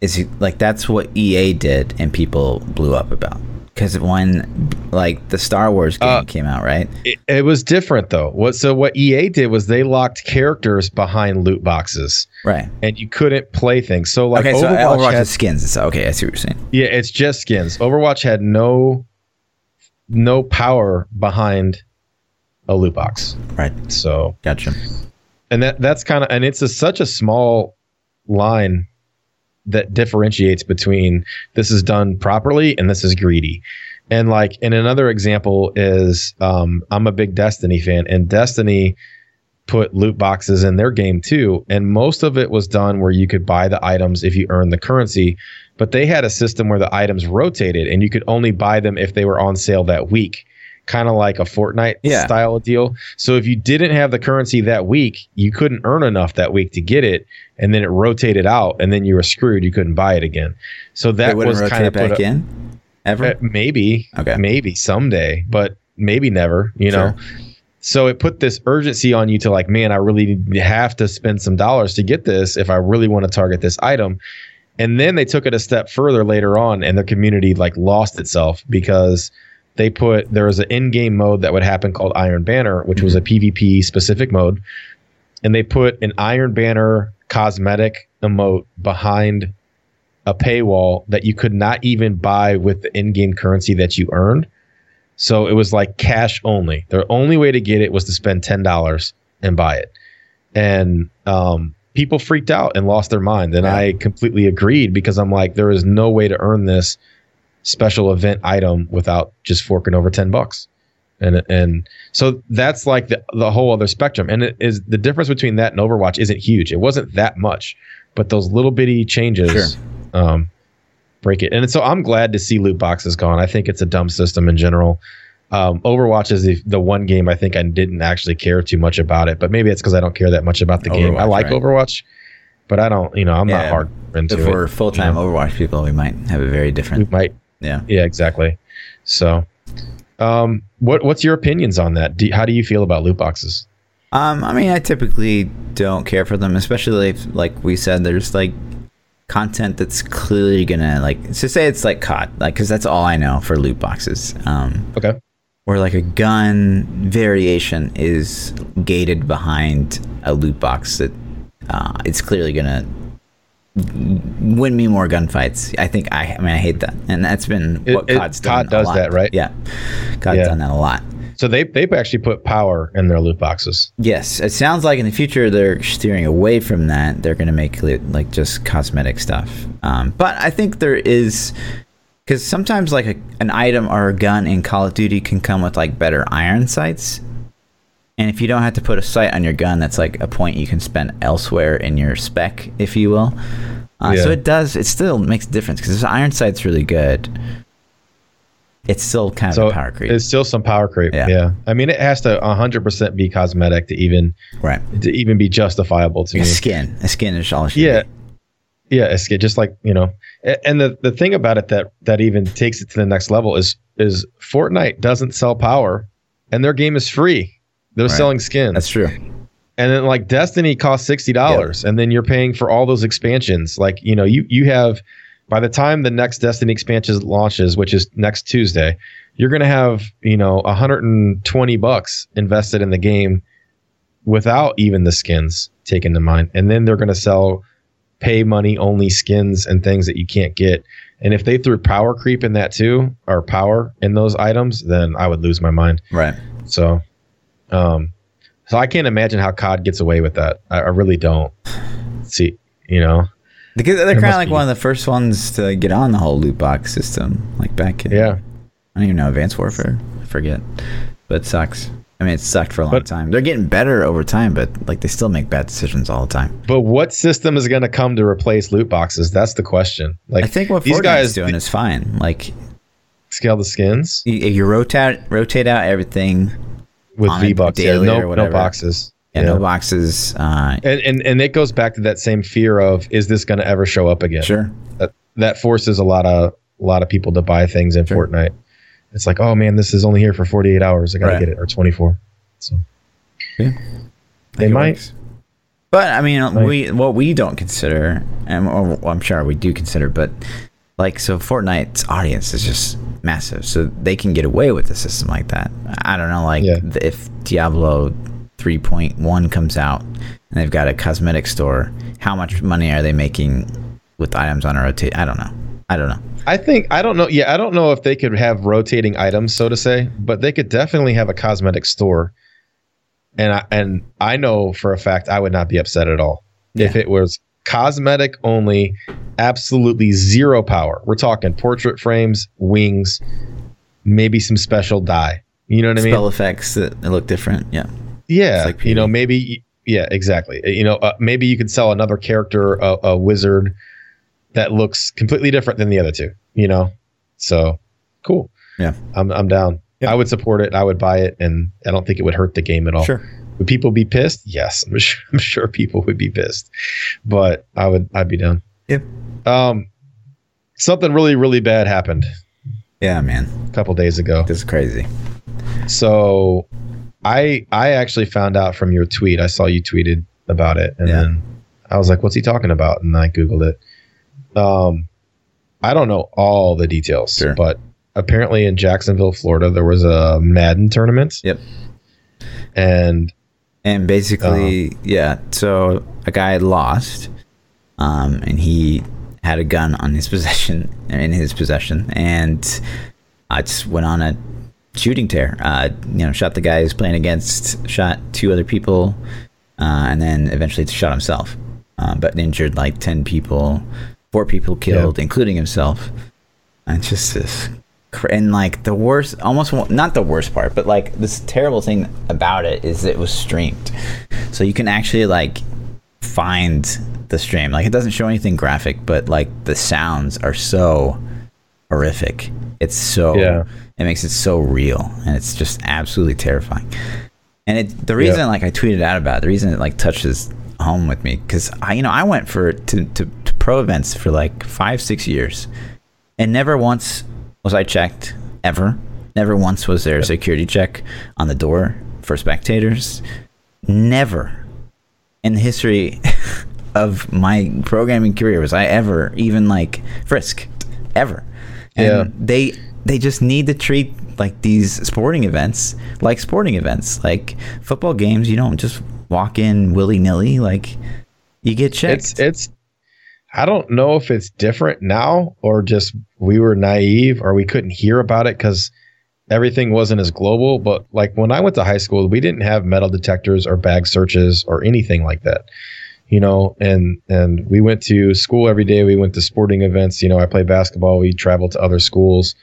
is like that's what EA did, and people blew up about because when like the Star Wars game Uh, came out, right? It, it was different though. What so what EA did was they locked characters behind loot boxes. Right. and you couldn't play things. So like okay, so Overwatch, Overwatch had, skins. It's, okay, I see what you're saying. yeah, it's just skins. Overwatch had no no power behind a loot box. Right. So Gotcha. and that that's kind of and it's a, such a small line that differentiates between this is done properly and this is greedy. And like and another example is um, I'm a big Destiny fan and Destiny put loot boxes in their game too and most of it was done where you could buy the items if you earn the currency but they had a system where the items rotated and you could only buy them if they were on sale that week kind of like a Fortnite Yeah. style deal so if you didn't have the currency that week you couldn't earn enough that week to get it and then it rotated out and then you were screwed you couldn't buy it again so that was kind of back put a, in ever. uh, maybe Okay. maybe someday but maybe never you know Sure. so it put this urgency on you to like man i really have to spend some dollars to get this if i really want to target this item and then they took it a step further later on and their community like lost itself because they put there was an in-game mode that would happen called iron banner which was a pvp specific mode and they put an iron banner cosmetic emote behind a paywall that you could not even buy with the in-game currency that you earned so it was like cash only. The only way to get it was to spend ten dollars and buy it. And um, people freaked out and lost their mind. And. I completely agreed because I'm like, there is no way to earn this special event item without just forking over ten bucks. And and so that's like the the whole other spectrum. And it is the difference between that and Overwatch isn't huge. It wasn't that much, but those little bitty changes um, break it. And so I'm glad to see loot boxes gone. I think it's a dumb system in general. Um, Overwatch is the, the one game I think I didn't actually care too much about it, but maybe it's because I don't care that much about the game. I like right. Overwatch, but I don't. You know, I'm Yeah. not hard into it. If we're full time you know. Overwatch people, we might have a very We different. might, Yeah. yeah, exactly. So, um, what what's your opinions on that? Do, how do you feel about loot boxes? Um, I mean, I typically don't care for them, especially if, like we said, there's like content that's clearly gonna like. So say it's like COD, like because that's all I know for loot boxes. Um, Okay. where like a gun variation is gated behind a loot box that uh, it's clearly gonna win me more gunfights. I think I, I mean I hate that, and that's been It- what it- COD's done. COD a does lot. that, right? Yeah, COD's Yeah. done that a lot. So they they've actually put power in their loot boxes. Yes, it sounds like in the future they're steering away from that. They're going to make it like just cosmetic stuff. Um, but I think there is because sometimes like a, an item or a gun in Call of Duty can come with like better iron sights. And if you don't have to put a sight on your gun, that's like a point you can spend elsewhere in your spec, if you will. Uh, So it does. It still makes a difference because this iron sight's really good. It's still kind of So a power creep, it's still some power creep. Yeah. Yeah. I mean, it has to 100% be cosmetic to even right? to even be justifiable to A me. skin, a skin is all. Yeah. be. Yeah, it's just like you know, and the the thing about it that that even takes it to the next level is is Fortnite doesn't sell power, and their game is free. They're Right. selling skins, That's true. and then like Destiny costs sixty dollars, and then you're paying for all those expansions. Like you know, you you have by the time the next Destiny expansion launches, which is next Tuesday, you're going to have you know 120 bucks invested in the game without even the skins taken to mind, and then they're going to sell pay money only skins and things that you can't get. And if they threw power creep in that too, or power in those items, then I would lose my mind. Right. So, um, so I can't imagine how COD gets away with that. I, I really don't see, you know. Because they're kind of like be. one of the first ones to get on the whole loot box system, like back in Yeah, I don't even know Advanced Warfare. I forget, but it sucks. I mean, it sucked for a long But- time. They're getting better over time, but like they still make bad decisions all the time. but what system is going to come to replace loot boxes? That's the question. Like, I think what these Fortnite's guys doing is fine. Like scale the skins you, you rotate rotate out everything. With V bucks. Yeah, no, no boxes. Yeah, no boxes. Uh, And, and and it goes back to that same fear of is this going to ever show up again? sure. That that forces a lot of a lot of people to buy things in Sure. Fortnite. It's like, oh man, this is only here for 48 hours. I got to Right. get it or 24. So Yeah. They might. works. But I mean, we what we don't consider, and I'm sure we do consider, but like so, Fortnite's audience is just massive, so they can get away with a system like that. I don't know, like Yeah. if Diablo 3.1 comes out and they've got a cosmetic store, how much money are they making with items on a rotate? I don't know. I don't know. I think I don't know. Yeah, I don't know if they could have rotating items, so to say, but they could definitely have a cosmetic store. And I and I know for a fact I would not be upset at all if it was cosmetic only, absolutely zero power. We're talking portrait frames, wings, maybe some special dye. You know what I mean? Spell effects that look different. Yeah. Yeah, like you know, maybe yeah, exactly. You know, uh, maybe you could sell another character, a, a wizard that looks completely different than the other two. You know, so cool. Yeah. I'm I'm down. Yeah. I would support it. I would buy it, and I don't think it would hurt the game at all. Sure. Would people be pissed? Yes, I'm sure, I'm sure people would be pissed, but I would I'd be down. Yep. Um, something really really bad happened Yeah, man. a couple days ago. This is crazy. So I I actually found out from your tweet. I saw you tweeted about it, and Yeah. then I was like, "What's he talking about?" And I googled it. Um, I don't know all the details, Sure. but apparently in Jacksonville, Florida, there was a Madden tournament, Yep. and And basically, Uh-huh. yeah. So a guy had lost, um, and he had a gun on his possession, in his possession, and I just went on a shooting tear. Uh, you know, shot the guy he was playing against, shot two other people, uh, and then eventually shot himself. Uh, but injured like ten people, four people killed, including himself. And just this cr- and like the worst almost not the worst part but like this terrible thing about it is it was streamed. So you can actually like find the stream. Like it doesn't show anything graphic but like the sounds are so horrific. It's so Yeah. it makes it so real and it's just absolutely terrifying. And it the reason like i tweeted out about it the reason it like touches home with me because i you know i went for to, to, to pro events for like five six years and never once was I checked ever. Never once was there a security check on the door for spectators. Never in the history of my programming career was I ever even like frisked ever. And Yeah. they they just need to treat like these sporting events like sporting events. Like football games, you don't just walk in willy nilly. Like you get checked. it's it's. I don't know if it's different now or just we were naive or we couldn't hear about it because everything wasn't as global. But like when I went to high school, we didn't have metal detectors or bag searches or anything like that. You know, and and we went to school every day. We went to sporting events. You know, I played basketball. We traveled to other schools.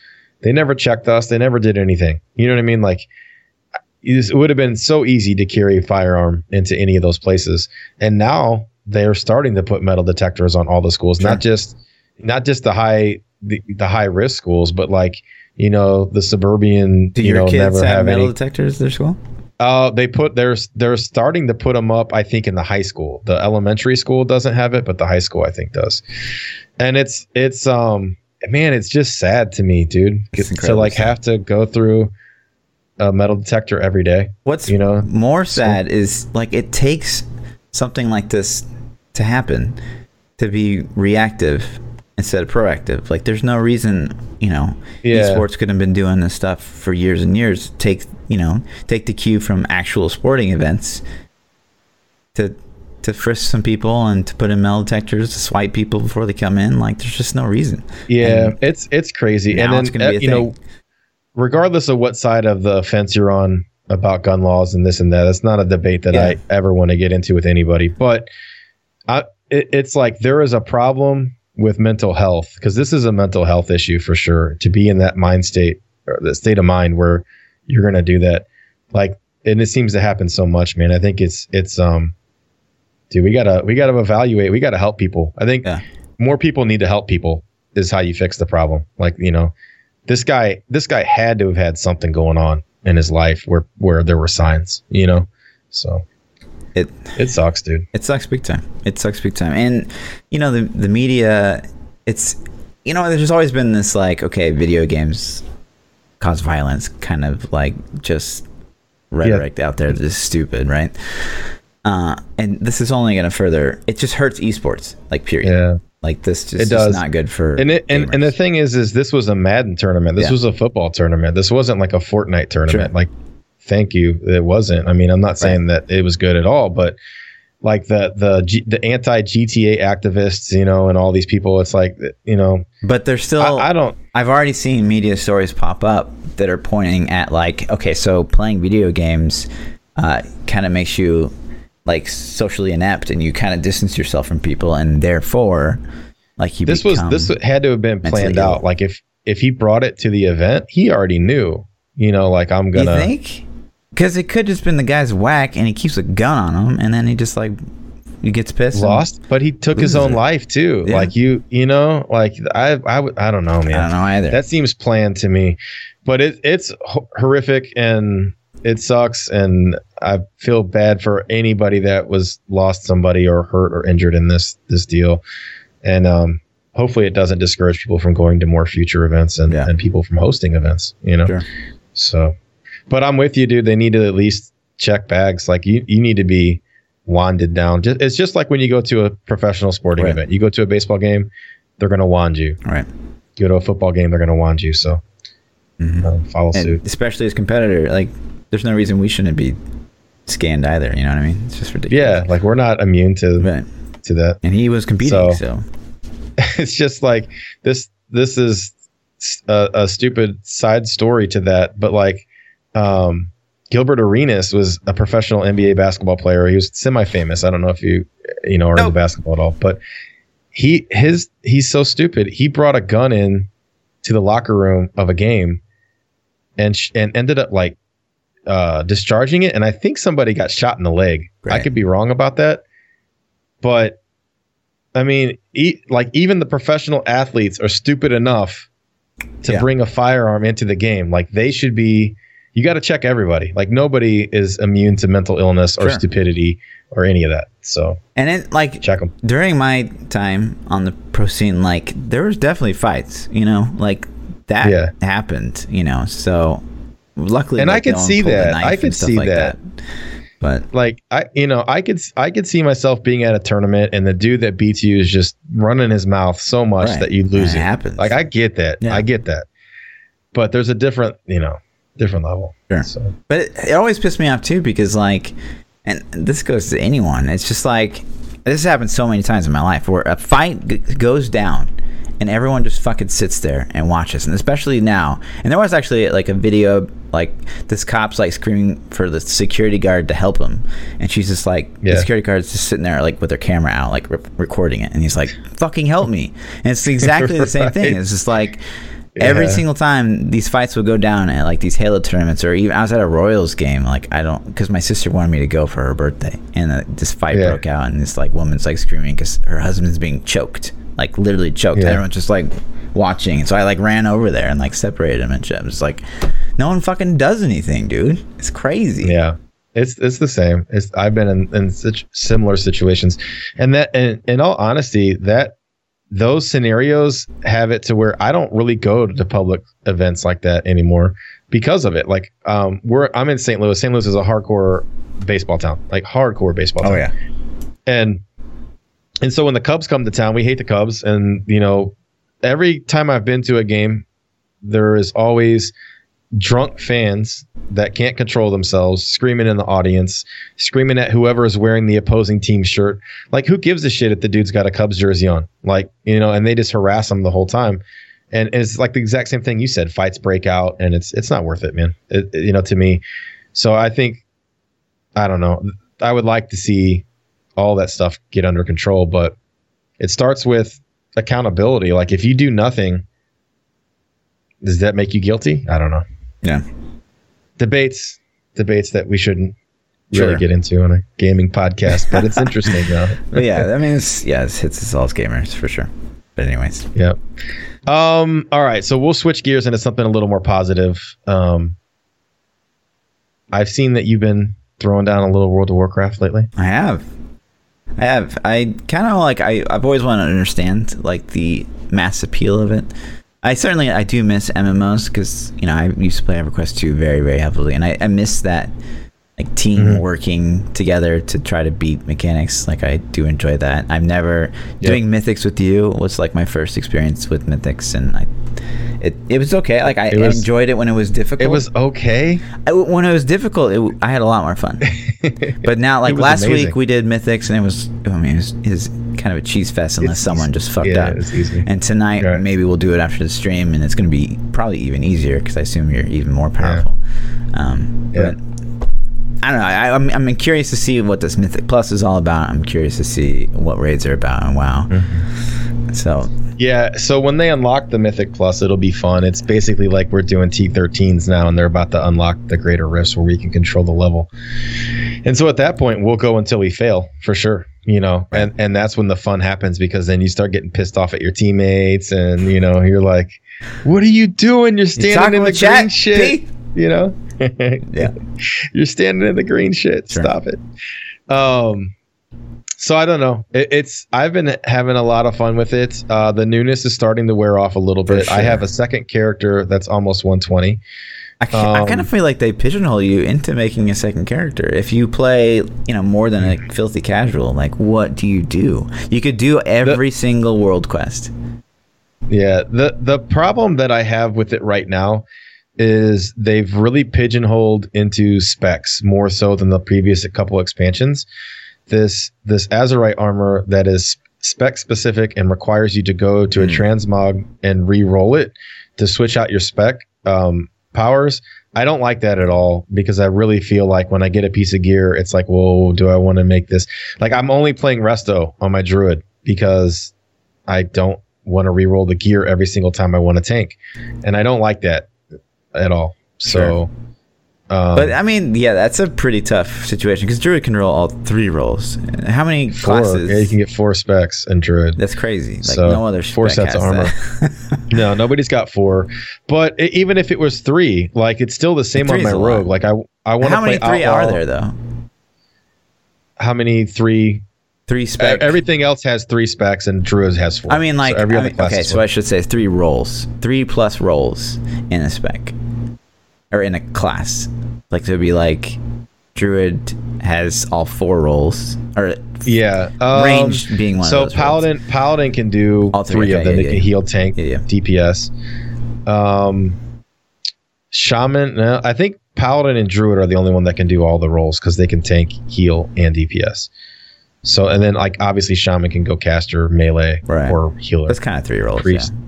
They never checked us. They never did anything. You know what I mean? Like it would have been so easy to carry a firearm into any of those places. And now they're starting to put metal detectors on all the schools, Sure. not just not just the high the, the high risk schools, but like you know the suburban. Do you your know, kids never have, metal any. detectors at their school? Uh, they put they're they're starting to put them up. I think in the high school, the elementary school doesn't have it, but the high school I think does. And it's it's um man, it's just sad to me, dude, to like sad. have to go through a metal detector every day. What's You know, more sad is like it takes something like this to happen to be reactive instead of proactive. Like, there's no reason, you know, Yeah. esports could have been doing this stuff for years and years. Take, you know, take the cue from actual sporting events to to frisk some people and to put in metal detectors to swipe people before they come in. Like, there's just no reason. Yeah, And it's it's crazy. and then it's gonna be uh, you know, regardless of what side of the fence you're on about gun laws and this and that, it's not a debate that Yeah. I ever want to get into with anybody. But I, it, it's like there is a problem with mental health because this is a mental health issue for sure. To be in that mind state or the state of mind where you're going to do that, like, and it seems to happen so much, man. I think it's it's um, dude, we gotta we gotta evaluate. We gotta help people. I think Yeah. more people need to help people is how you fix the problem. Like you know, this guy this guy had to have had something going on in his life where where there were signs. You know, so It it sucks, dude. It sucks big time. It sucks big time. And you know the the media. It's you know there's always been this like okay video games cause violence kind of like just rhetoric out there that's stupid right. Uh, and this is only going to further. It just hurts esports, like period. Yeah. Like this just It is does. not good for. And it and, and the thing is is this was a Madden tournament. This Yeah. was a football tournament. This wasn't like a Fortnite tournament. Sure. Like thank you. It wasn't. I mean, I'm not saying that it was good at all, but like the the G, the anti GTA activists, you know, and all these people, it's like you know, but there's still. I, I don't I've already seen media stories pop up that are pointing at like, okay, so playing video games uh, kind of makes you like socially inept, and you kind of distance yourself from people, and therefore, like you. this was this had to have been planned ill. out. Like if if he brought it to the event, he already knew. You know, like I'm gonna. think? Because it could just been the guy's whack, and he keeps a gun on him, and then he just like he gets pissed. Lost, but he took his own it. life too. Yeah. Like you, you know, like I, I, I don't know, man. I don't know either. That seems planned to me, but it, it's horrific and it sucks. And I feel bad for anybody that was lost somebody or hurt or injured in this this deal. And um, hopefully, it doesn't discourage people from going to more future events and, Yeah. and people from hosting events. You know, Sure. so. But I'm with you, dude. They need to at least check bags. Like you, you need to be wanded down. Just, it's just like when you go to a professional sporting Right. event. You go to a baseball game, they're going to wand you right. You go to a football game, they're going to wand you. So Mhm. um, follow And suit. especially as competitor, like there's no reason we shouldn't be scanned either. You know what I mean? It's just ridiculous. Yeah, like we're not immune to Right. to that. And he was competing, So- so, it's just like this. This is a, a stupid side story to that, but like um, Gilbert Arenas was a professional NBA basketball player. He was semi-famous. I don't know if you you know are into Nope. basketball at all, but he his he's so stupid. He brought a gun in to the locker room of a game, and sh- and ended up like uh, discharging it. And I think somebody got shot in the leg. I could be wrong about that, but I mean, e- like even the professional athletes are stupid enough to Yeah. bring a firearm into the game. Like they should be. You got to check everybody. Like nobody is immune to mental illness or Sure. stupidity or any of that. So and it like check them. during my time on the pro scene, like there was definitely fights. You know, like that Yeah. happened. You know, so luckily, And I could no see that. I could see like that. But Like I, you know, I could I could see myself being at a tournament and the dude that beats you is just running his mouth so much Right. that you lose It it. happens. Like I get that. Yeah. I get that. But there's a different, you know, different level. Sure. So But it, it always pissed me off too because like, and this goes to anyone. It's just like this has happened so many times in my life where a fight g- goes down and everyone just fucking sits there and watches, and especially now. And there was actually like a video like this cop's like screaming for the security guard to help him, and she's just like Yeah. the security guard's just sitting there like with her camera out like re- recording it, and he's like fucking help me, and it's exactly the same thing. It's just like. Every single time these fights would go down at like these Halo tournaments, or even I was at a Royals game. Like I don't, because my sister wanted me to go for her birthday, and uh, this fight Yeah. broke out, and this like woman's like screaming because her husband's being choked, like literally choked. Yeah. Everyone's just like watching, and so I like ran over there and like separated him and shit. I'm just like, no one fucking does anything, dude. It's crazy. yeah. It's it's the same. It's I've been in, in such similar situations. And that and in all honesty, that those scenarios have it to where I don't really go to public events like that anymore because of it. Like um we're I'm in St. Louis. St. Louis is a hardcore baseball town. Like hardcore baseball town. Oh yeah. and and so when the Cubs come to town, we hate the Cubs, and you know every time I've been to a game, there is always drunk fans that can't control themselves screaming in the audience, screaming at whoever is wearing the opposing team shirt. Like, who gives a shit if the dude's got a Cubs jersey on? Like, you know, and they just harass him the whole time. And it's like the exact same thing you said. Fights break out, and it's it's not worth it, man. It, it- you know, to me. So I think, I don't know. I would like to see all that stuff get under control, but it starts with accountability. Like, if you do nothing, does that make you guilty? I don't know Yeah. debates debates that we shouldn't Sure. really get into on a gaming podcast, but it's interesting though. Yeah, I mean, it's, yeah, it's hits us all as gamers for sure. But anyways, yeah. Um. All right. So we'll switch gears into something a little more positive. Um. I've seen that you've been throwing down a little World of Warcraft lately. I have. I have. I kind of like. I I've always wanted to understand like the mass appeal of it. I certainly I do miss MMOs because you know I used to play EverQuest 2 very very heavily, and I, I miss that like team Mhm. working together to try to beat mechanics. Like I do enjoy that. I've never Yep. doing Mythics with you was like my first experience with Mythics, and I it it was okay. Like I was- enjoyed it when it was difficult. It was okay. I, when it was difficult. It, I had a lot more fun. But now, like last amazing. week, we did Mythics, and it was, I mean, it was, it was kind of a cheese fest unless It's someone easy. just fucked Yeah, up. it's easy. And tonight, Right. maybe we'll do it after the stream, and it's going to be probably even easier because I assume you're even more powerful. Um, Yeah. But I don't know. I, I'm, I'm curious to see what this Mythic Plus is all about. I'm curious to see what raids are about and WoW. Mm-hmm. So, Yeah, so when they unlock the Mythic Plus, it'll be fun. It's basically like we're doing T13s now, and they're about to unlock the Greater Rifts where we can control the level. And so at that point, we'll go until we fail for sure. You know, and and that's when the fun happens because then you start getting pissed off at your teammates, and you know you're like, "What are you doing? You're standing in the with chat, green shit." P? You know, yeah. you're standing in the green shit. Sure. Stop it. Um, so I don't know. It, it's I've been having a lot of fun with it. Uh, the newness is starting to wear off a little bit. I have a second character that's almost 120. I, ca- I Um, kind of feel like they pigeonhole you into making a second character. If you play, you know, more than a filthy casual, like what do you do? You could do every single world quest. Yeah. The the problem that I have with it right now is they've really pigeonholed into specs more so than the previous couple expansions. This this Azerite armor that is spec specific and requires you to go to a Hmm. transmog and re-roll it to switch out your spec um, powers. I don't like that at all because I really feel like when I get a piece of gear, it's like, whoa, do I want to make this? Like I'm only playing Resto on my Druid because I don't want to re-roll the gear every single time I want a tank, and I don't like that at all. So, um, But I mean, yeah, that's a pretty tough situation because Druid can roll all three roles. How many four, classes? yeah, you can get four specs in Druid. that's crazy. Like So, no other four sets of armor. No, nobody's got four. But i even if it was three, like it's still the same on my a lot. rogue. Like I, I want to How many three Outlaw. are there though? How many three? Three specs. Uh, everything else has three specs, and Druid has four. I mean, like So every I other class okay, so. I should say three roles, three plus roles in a spec, or in a class. Like to be like, Druid has all four roles or yeah, um, range being one so of those. paladin paladin can do All three, three, of them. yeah, They yeah, can yeah. heal, tank. DPS. Um, shaman. No, I think paladin and druid are the only one that can do all the roles because they can tank, heal, and DPS. So and then like obviously shaman can go caster, melee, Right. or healer. That's kind of three roles. Priest. Yeah.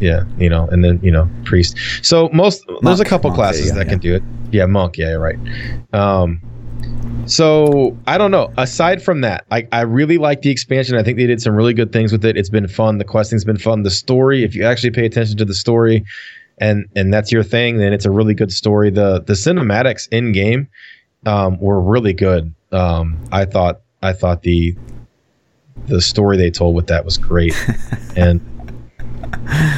Yeah, you know, and then you know priest. So most there's a couple Monk, classes go, that yeah. can do it. Yeah, monk. Yeah, you're right. Um, so I don't know. Aside from that, I, I really like the expansion. I think they did some really good things with it. It's been fun. The questing's been fun. The story, if you actually pay attention to the story, and and that's your thing, then it's a really good story. The the cinematics in game um, were really good. Um, I thought I thought the the story they told with that was great, and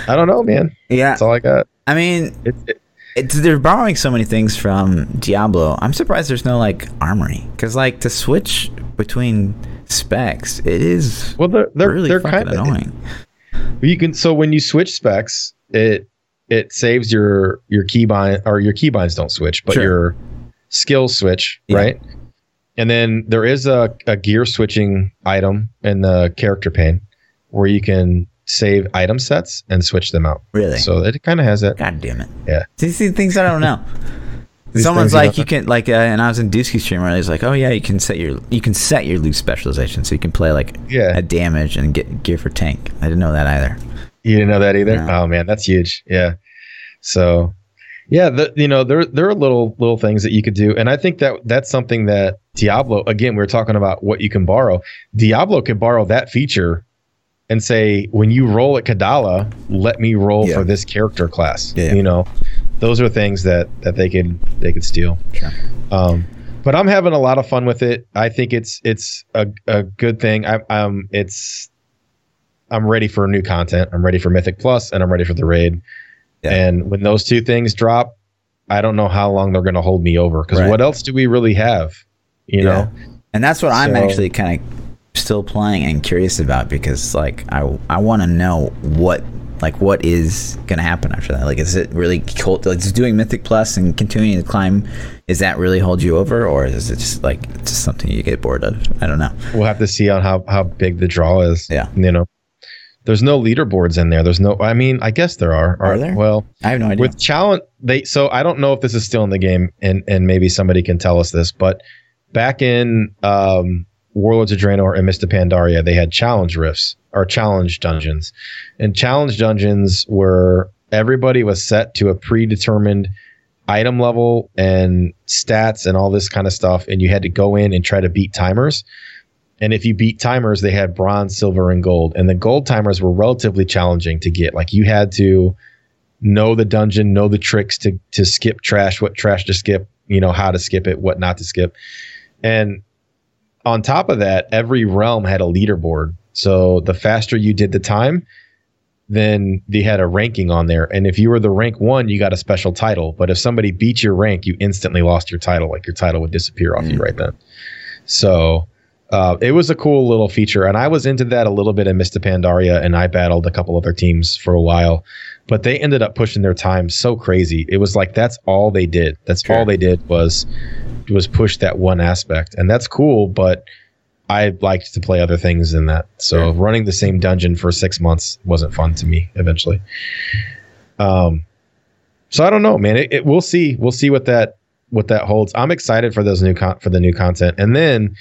I don't know, man. Yeah. That's all I got. I mean, It, it, it's they're borrowing so many things from Diablo. I'm surprised there's no like armory because like to switch between specs, it is well, they're they're really they're kind of annoying. You can so when you switch specs, it it saves your your keybind or your keybinds don't switch, but Sure. your skills switch, Yeah. right? And then there is a, a gear switching item in the character pane where you can save item sets and switch them out. Really? So it kind of has that. God damn it. Yeah. These, these things I don't know. Someone's things you like, you can like, uh, and I was in Dusky streamer. He's like, oh yeah, you can set your you can set your loot specialization, so you can play like Yeah. a damage and get gear for tank. I didn't know that either. You didn't know that either? No. Oh man, that's huge. Yeah. So yeah, the, you know, there there are little little things that you could do. And I think that that's something that Diablo again, we are talking about what you can borrow. Diablo could borrow that feature and say, when you roll at Kadala, let me roll Yeah. for this character class. Yeah. You know, those are things that that they could they could steal. Sure. Um, but I'm having a lot of fun with it. I think it's it's a, a good thing. I, um, it's I'm ready for new content. I'm ready for Mythic Plus, and I'm ready for the raid. Yeah. And when those two things drop, I don't know how long they're going to hold me over. Because Right. what else do we really have? You know, And that's what I'm actually kind of still playing and curious about because like I I want to know what like what is gonna happen after that. Like, is it really cool? Like, just doing Mythic Plus and continuing to climb, is that really hold you over, or is it just like it's just something you get bored of? I don't know. we'll have to see on how how big the draw is. Yeah. You know, there's no leaderboards in there. There's no. I mean, I guess there are. Are there? Well, I have no idea. with challenge they so i don't know if this is still in the game and and maybe somebody can tell us this but back in um warlords of draenor and Mists of Pandaria they had challenge rifts or challenge dungeons. And challenge dungeons were everybody was set to a predetermined item level and stats and all this kind of stuff and you had to go in and try to beat timers. And if you beat timers they had bronze silver and gold. And the gold timers were relatively challenging to get. Like you had to know the dungeon, know the tricks to to skip trash, what trash to skip, you know, how to skip it, what not to skip. And on top of that, every realm had a leaderboard. So the faster you did the time, then they had a ranking on there. And if you were the rank one, you got a special title. But if somebody beat your rank, you instantly lost your title. Like your title would disappear off you right then. So uh, it was a cool little feature. And I was into that a little bit in Mists of Pandaria, and I battled a couple other teams for a while. But they ended up pushing their time so crazy. It was like that's all they did. That's Sure. all they did was was push that one aspect. And that's cool, but I liked to play other things than that. So Sure. running the same dungeon for six months wasn't fun to me eventually. Um, so I don't know, man. It, it, we'll see. We'll see what that what that holds. I'm excited for those new con- for the new content. And then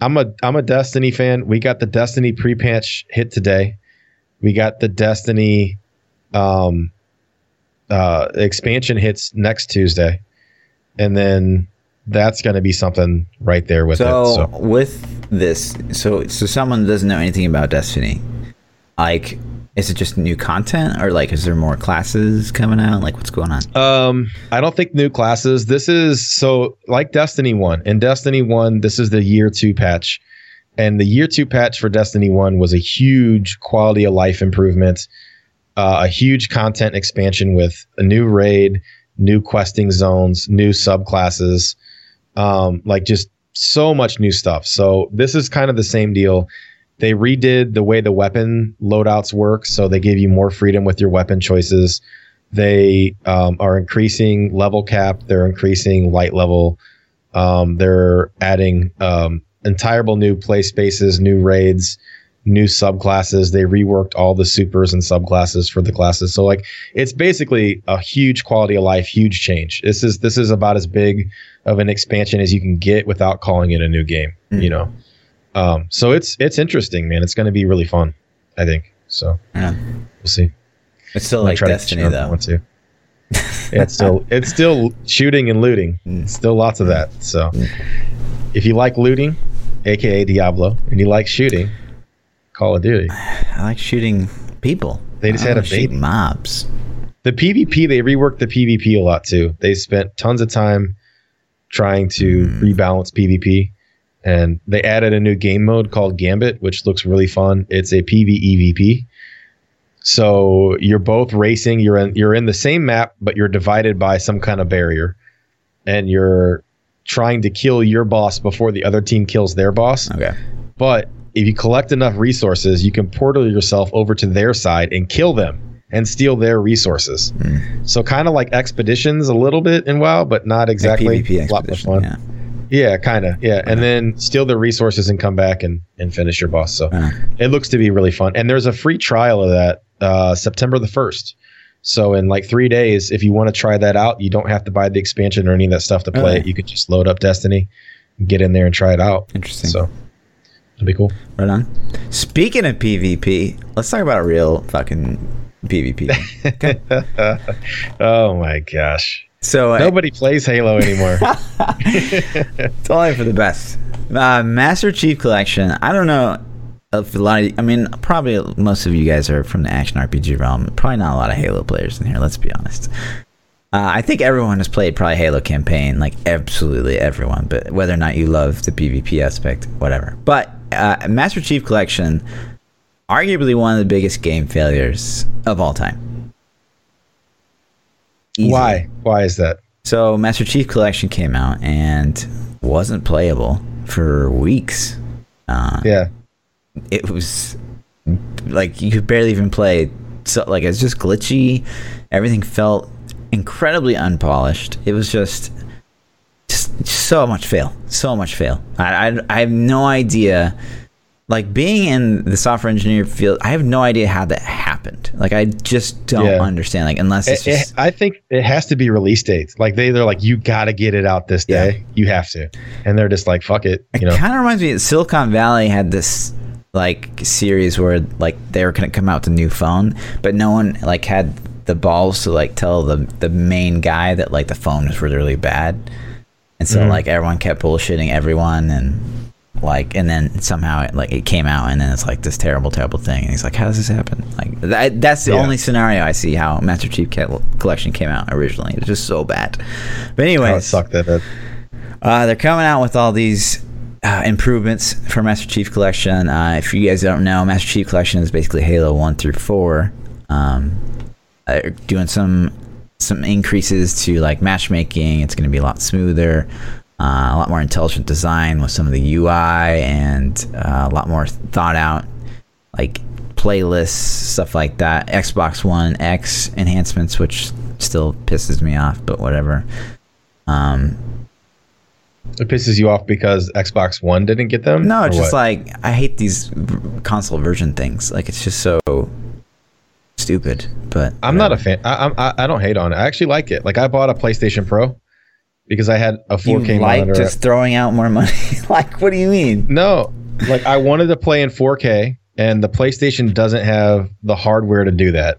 I'm a I'm a Destiny fan. We got the Destiny pre-patch hit today. We got the Destiny um, uh, expansion hits next Tuesday, and then that's going to be something right there with so, it. So with this, so so someone doesn't know anything about Destiny, like, is it just new content, or like, is there more classes coming out? Like, what's going on? Um, I don't think new classes. This is so like Destiny One. In Destiny One, this is the year two patch, and the year two patch for Destiny One was a huge quality of life improvement, uh, a huge content expansion with a new raid, new questing zones, new subclasses, um, like just so much new stuff. So this is kind of the same deal. They redid the way the weapon loadouts work, so they give you more freedom with your weapon choices. They um, are increasing level cap. They're increasing light level. Um, they're adding um, new play spaces, new raids, new subclasses. They reworked all the supers and subclasses for the classes. So like it's basically a huge quality of life, huge change. This is this is about as big of an expansion as you can get without calling it a new game. Mm. You know. Um, so it's it's interesting, man. It's going to be really fun. I think so. Yeah. We'll see. It's still like try to Destiny, though. yeah, it's still it's still shooting and looting. Mm. Still lots of that. So if you like looting, aka Diablo, and you like shooting, Call of Duty. I like shooting people. They just I had a baby. mobs. The PvP, they reworked the PvP a lot too. They spent tons of time trying to Mm. rebalance PvP. And they added a new game mode called Gambit, which looks really fun. It's a PvEVP. So you're both racing. You're in you're in the same map, but you're divided by some kind of barrier, and you're trying to kill your boss before the other team kills their boss. Okay. But if you collect enough resources, you can portal yourself over to their side and kill them and steal their resources. Mm. So kind of like expeditions a little bit in WoW, but not exactly. Like PvP a lot more fun. Yeah. Yeah, kind of. Yeah, and then steal the resources and come back and, and finish your boss. So Uh, it looks to be really fun. And there's a free trial of that uh, September the 1st. So in like three days, if you want to try that out, you don't have to buy the expansion or any of that stuff to play it. You could just load up Destiny, get in there and try it out. Interesting. So it'd be cool. Right on. Speaking of PvP, let's talk about real fucking PvP. Okay. oh my gosh. So uh, Nobody plays Halo anymore. it's only for the best. Uh, Master Chief Collection. I don't know if a lot of. I mean, probably most of you guys are from the action RPG realm. Probably not a lot of Halo players in here. Let's be honest. Uh, I think everyone has played probably Halo campaign, like absolutely everyone. But whether or not you love the PvP aspect, whatever. But uh, Master Chief Collection, arguably one of the biggest game failures of all time. Easily. Why? Why is that? So Master Chief Collection came out and wasn't playable for weeks. Uh, Yeah. It was like you could barely even play. So like it's just glitchy. Everything felt incredibly unpolished. It was just so much fail. So much fail. I, I, I have no idea. Like being in the software engineer field, I have no idea how that happened. Like I just don't Yeah. understand. Like unless it's It- it- just I think it has to be release dates. Like they, they're like, you got to get it out this Yeah. day. You have to. And they're just like, fuck it. You know It kind of reminds me. of Silicon Valley had this like series where like they were gonna come out with a new phone, but no one like had the balls to like tell the the main guy that like the phone was really really bad, and so Mhm. like everyone kept bullshitting everyone and like and then somehow it like it came out and then it's like this terrible terrible thing and he's like how does this happen like that, that's the Yeah. only scenario i see how master chief collection came out originally it's just so bad but anyway Oh, sucked that. that- uh, they're coming out with all these uh, improvements for Master Chief Collection. Uh, if you guys don't know, Master Chief Collection is basically Halo One through Four. Um, uh, doing some some increases to like matchmaking. It's going to be a lot smoother, uh, a lot more intelligent design with some of the UI, and uh, a lot more thought out like playlists, stuff like that. Xbox One X enhancements, which still pisses me off, but whatever. Um, It pisses you off because Xbox One didn't get them? No, it's just what? like I hate these console version things. Like it's just so stupid. But I'm not a fan. I, I'm- I, I don't hate on it. I actually like it. Like I bought a PlayStation Pro because I had a 4K You like monitor. just throwing out more money. like what do you mean? No, like I wanted to play in 4K, and the PlayStation doesn't have the hardware to do that.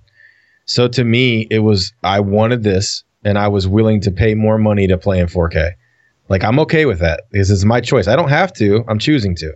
So to me, it was I wanted this, and I was willing to pay more money to play in 4K. Like I'm okay with that because it's my choice. I don't have to. I'm choosing to,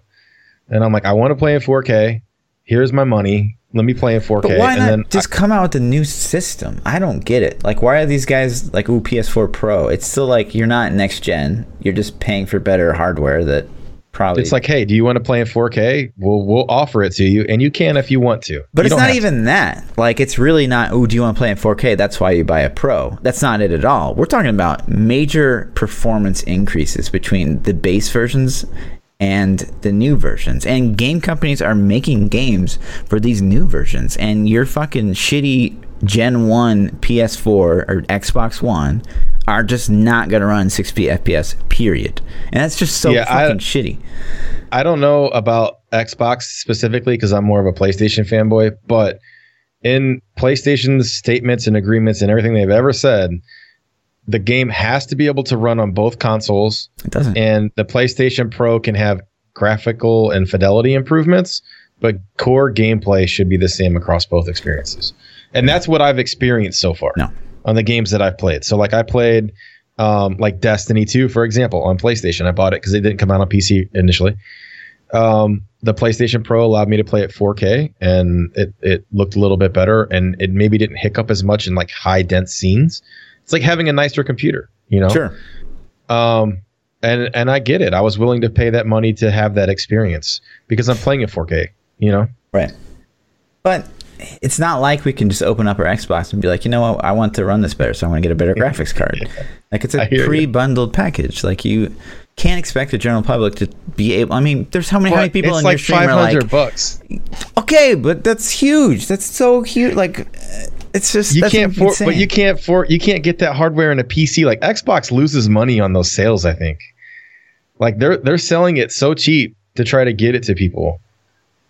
and I'm like I want to play in 4K. Here's my money. Let me play in 4K. But why and not then just come out with a new system? I don't get it. Like why are these guys like ooh PS4 Pro? It's still like you're not next gen. You're just paying for better hardware that probably it's like, hey, do you want to play in 4K? We'll we'll offer it to you, and you can if you want to. But You it's not have to. even that. Like, it's really not, oh, do you want to play in 4K? That's why you buy a Pro. That's not it at all. We're talking about major performance increases between the base versions and the new versions. And game companies are making games for these new versions. And your fucking shitty Gen 1 PS4 or Xbox One are just not going to run 60 FPS, period. And that's just so Yeah, I- fucking shitty. I don't know about Xbox specifically because I'm more of a PlayStation fanboy, but in PlayStation's statements and agreements and everything they've ever said, the game has to be able to run on both consoles, It doesn't. and the PlayStation Pro can have graphical and fidelity improvements, but core gameplay should be the same across both experiences. And that's what I've experienced so far No. on the games that I've played. So, like, I played um, like Destiny 2, for example, on PlayStation. I bought it because it didn't come out on PC initially. Um, the PlayStation Pro allowed me to play at 4K, and it it looked a little bit better, and it maybe didn't hiccup as much in like high dense scenes. It's like having a nicer computer, you know. Sure. Um, and and I get it. I was willing to pay that money to have that experience because I'm playing at 4K. You know. Right. But it's not like we can just open up our Xbox and be like, you know what, I want to run this better, so I want to get a better graphics card. Like it's a pre-bundled package. Like you can't expect the general public to be able. I mean, there's how many how many people in like your stream are 500 like, bucks. okay, but that's huge. That's so huge. Like uh, it's just You can't for, but you can't for you can't get that hardware in a PC. Like Xbox loses money on those sales. I think. Like they're they're selling it so cheap to try to get it to people.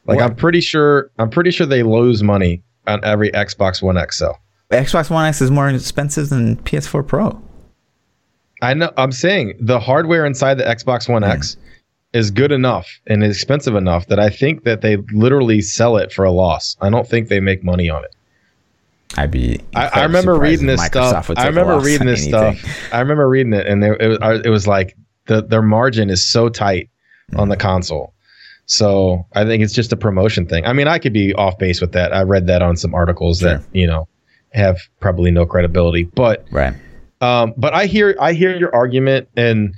Like What? I'm pretty sure I'm pretty sure they lose money on every Xbox One X sell. Xbox One X is more expensive than PS4 Pro. I know I'm saying the hardware inside the Xbox One X mm. is good enough and expensive enough that I think that they literally sell it for a loss. I don't think they make money on it. I'd be. I, I remember reading this Microsoft stuff. I remember reading this anything. stuff. I remember reading it, and they, it was it was like the their margin is so tight on Mm. the console. So I think it's just a promotion thing. I mean, I could be off base with that. I read that on some articles that you know have probably no credibility, but Right. um, but I hear I hear your argument, and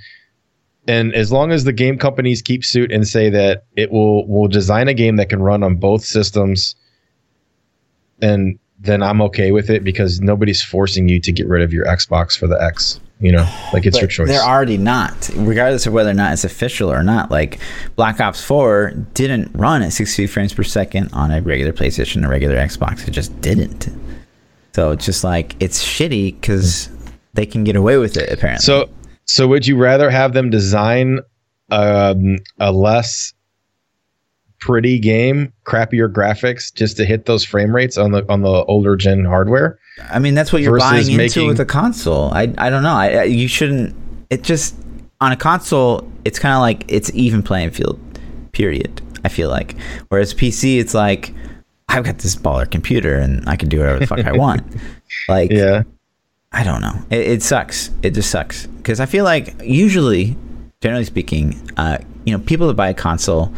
and as long as the game companies keep suit and say that it will will design a game that can run on both systems, and then I'm okay with it because nobody's forcing you to get rid of your Xbox for the X. You know, like it's your choice. They're already not, regardless of whether or not it's official or not. Like Black Ops 4 didn't run at 60 frames per second on a regular PlayStation, a regular Xbox. It just didn't. So it's just like it's shitty because they can get away with it apparently. So, so would you rather have them design um, a less pretty game, crappier graphics, just to hit those frame rates on the on the older gen hardware? I mean, that's what you're buying into making- with a console. I I don't know. I, I you shouldn't. It just on a console, it's kind of like it's even playing field. Period. I feel like. Whereas PC, it's like I've got this baller computer and I can do whatever the fuck I want. Like Yeah. I don't know. It, it sucks. It just sucks because I feel like usually, generally speaking, uh, you know, people that buy a console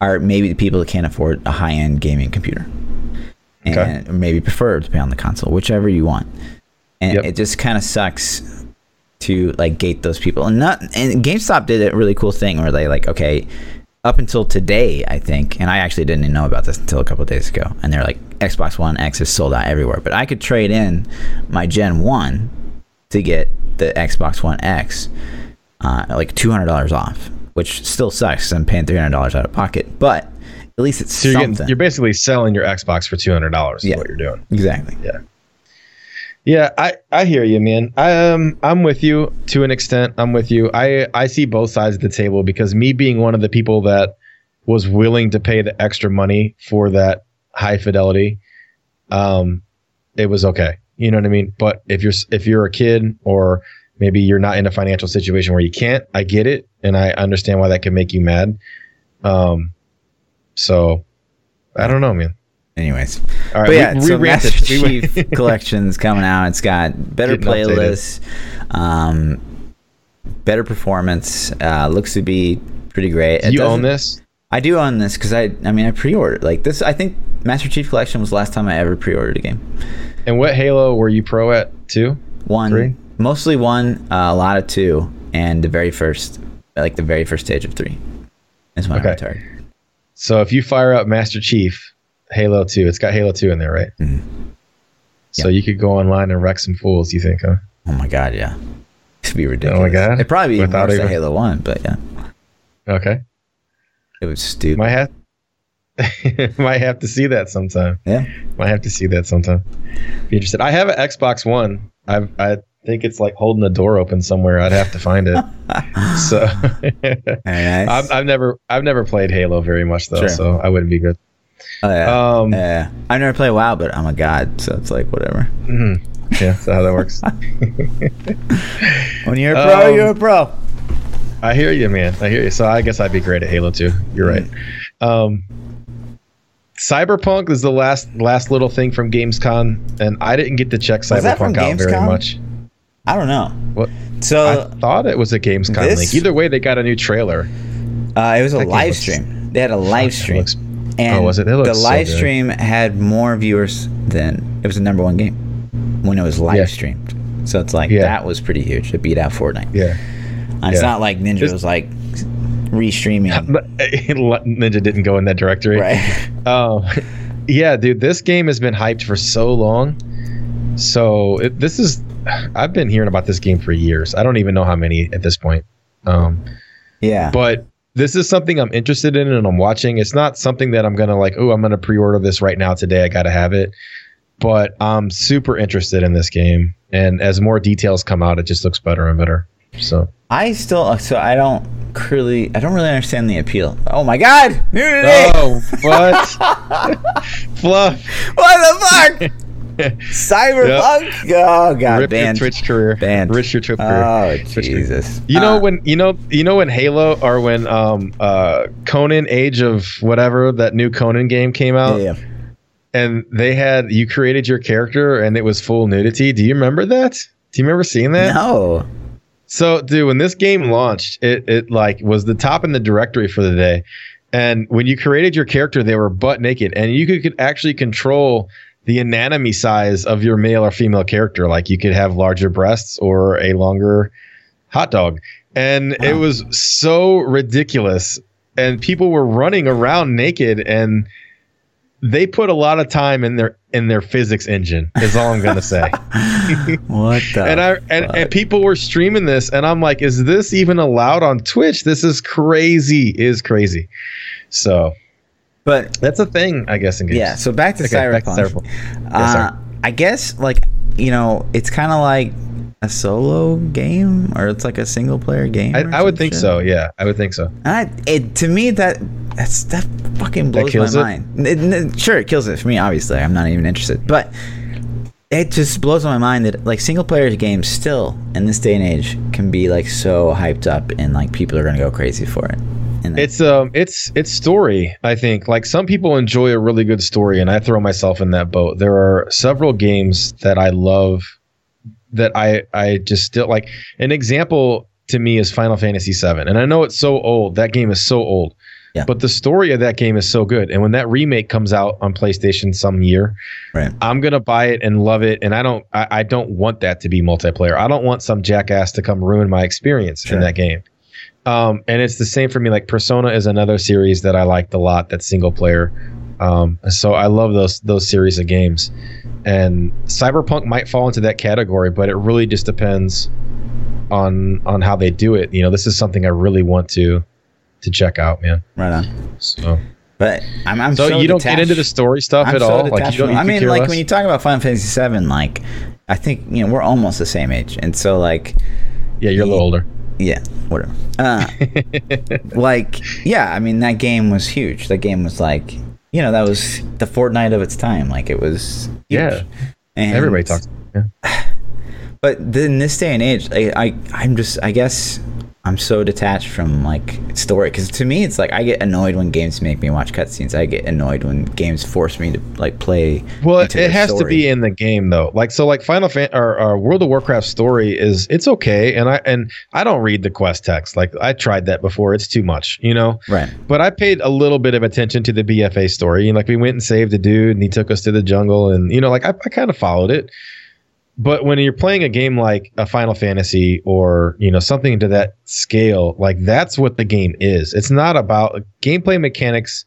are maybe the people that can't afford a high-end gaming computer, and Okay. maybe prefer to pay on the console, whichever you want. And Yep. it just kind of sucks to like gate those people. And not and GameStop did a really cool thing where they like okay. Up until today, I think, and I actually didn't even know about this until a couple of days ago. And they're like, Xbox One X is sold out everywhere, but I could trade in my Gen One to get the Xbox One X, uh, like two hundred dollars off, which still sucks. I'm paying three hundred dollars out of pocket, but at least it's So you're, something. getting, you're basically selling your Xbox for two hundred dollars. Yeah. What you're doing. exactly. Yeah, Yeah, I, I hear you, man. I, um, I'm with you to an extent. I'm with you. I, I see both sides of the table because me being one of the people that was willing to pay the extra money for that high fidelity, um, it was okay. You know what I mean? But if you're if you're a kid or maybe you're not in a financial situation where you can't, I get it and I understand why that can make you mad. Um, so I don't know, man. Anyways, All right, but yeah, we, so we. Master Chief Collection's coming out. It's got better Getting playlists, um, better performance. Uh, looks to be pretty great. It you own this? I do own this because I, I mean, I pre-ordered like this. I think Master Chief Collection was the last time I ever pre-ordered a game. And what Halo were you pro at too? One, Three? Mostly one, uh, a lot of two, and the very first, like the very first stage of three, is when I Okay. retired. So if you fire up Master Chief, Halo 2, it's got Halo 2 in there, right? Mhm. So you could go online and wreck some fools, you think, huh? Oh my god, yeah, it'd be ridiculous. Oh my god. It'd probably be even worse even- Halo One, but yeah, Okay. it was stupid. Might have might have to see that sometime. yeah, Might have to see that sometime. Be interested. I have an Xbox One. I've I think it's like holding the door open somewhere. I'd have to find it. so nice. I've, I've never I've never played Halo very much though, Sure. so I wouldn't be good. oh, yeah. Um, yeah, I never play WoW, but I'm a god, so it's like whatever. mhm. Yeah, that's how that works. When you're a pro, Um, you're a pro. I hear you, man. I hear you. So I guess I'd be great at Halo too. You're right. Um, Cyberpunk is the last last little thing from Gamescom, and I didn't get to check Cyberpunk out very much. I don't know. What? So I thought it was a Gamescom this- link. Either way, they got a new trailer. Uh, it was a That live looks- stream. They had a live stream. looks- and Oh, was it? It looks the live good. stream had more viewers than it was the number one game when it was live Yeah. streamed. So it's like Yeah. that was pretty huge. It beat out Fortnite. Yeah. And it's Yeah. not like Ninja Just- was like restreaming. But Ninja didn't go in that directory. right. Um, yeah, dude, this game has been hyped for so long. So it, this is, I've been hearing about this game for years. I don't even know how many at this point. Um, Yeah. but this is something I'm interested in and I'm watching. It's not something that I'm gonna like. Oh, I'm gonna pre-order this right now today. I gotta have it. But I'm super interested in this game, and as more details come out, it just looks better and better. So I still so I don't really, I don't really understand the appeal. Oh my god, nudity! Oh, what? Fluff. What the fuck? Cyberpunk? Oh god, Rip banned. your Twitch career. Banned. Rip your Twitch career. Oh Twitch career. Jesus! You know Uh, when you know you know when Halo or when um uh Conan Age of whatever that new Conan game came out Yeah, yeah. and they had you created your character and it was full nudity. Do you remember that? Do you remember seeing that? No. So, dude, when this game launched, it it like was the top in the directory for the day. And when you created your character, they were butt naked, and you could, could actually control the anatomy size of your male or female character. Like you could have larger breasts or a longer hot dog, and it was so ridiculous. And people were running around naked, and they put a lot of time in their in their physics engine. Is all I'm gonna say What the? and I and, and people were streaming this, and I'm like, is this even allowed on Twitch? This is crazy. Is crazy. So but that's a thing, I guess. In games. yeah. So back to Okay, back to Cyberpunk. Cyberpunk. Yes, uh. I guess like you know, it's kind of like a solo game, or it's like a single player game. I, I would think shit. so. Yeah, I would think so. And I, it to me that that's that fucking blows kills my it? mind. It- it- sure, it kills it for me. Obviously, I'm not even interested, but it just blows my mind that like single player games still in this day and age can be like so hyped up and like people are gonna go crazy for it. And It's um, it's it's story. I think like some people enjoy a really good story, and I throw myself in that boat. There are several games that I love that I I just still like. An example to me is Final Fantasy VII, and I know it's so old. That game is so old. Yeah. But the story of that game is so good, and when that remake comes out on PlayStation some year, right. I'm gonna buy it and love it. And I don't I, I don't want that to be multiplayer. I don't want some jackass to come ruin my experience Sure. in that game. Um, and it's the same for me. Like Persona is another series that I liked a lot. That's single player. Um, so I love those those series of games. And Cyberpunk might fall into that category, but it really just depends on on how they do it. You know, this is something I really want to to check out, man. Right on. So, But I'm, I'm so, so, you don't get into the story stuff I'm at so all. Like you don't. from- I mean, like less? when you talk about Final Fantasy VII, like I think you know we're almost the same age, and so like yeah, you're a little older. Yeah, whatever. Uh, like yeah, I mean that game was huge. That game was like you know that was the Fortnite of its time. Like it was huge. Yeah. And, Everybody talks. Yeah. But in this day and age, I, I I'm just I guess I'm so detached from like story because to me it's like I get annoyed when games make me watch cutscenes. I get annoyed when games force me to like play. Well, it has to be in the game though. Like so, like Final Fan or, or World of Warcraft story is it's okay, and I and I don't read the quest text. Like I tried that before. It's too much, you know. right. But I paid a little bit of attention to the BFA story. And like we went and saved a dude, and he took us to the jungle, and you know, like I, I kind of followed it. But when you're playing a game like a Final Fantasy or you know something to that scale, like that's what the game is. It's not about gameplay mechanics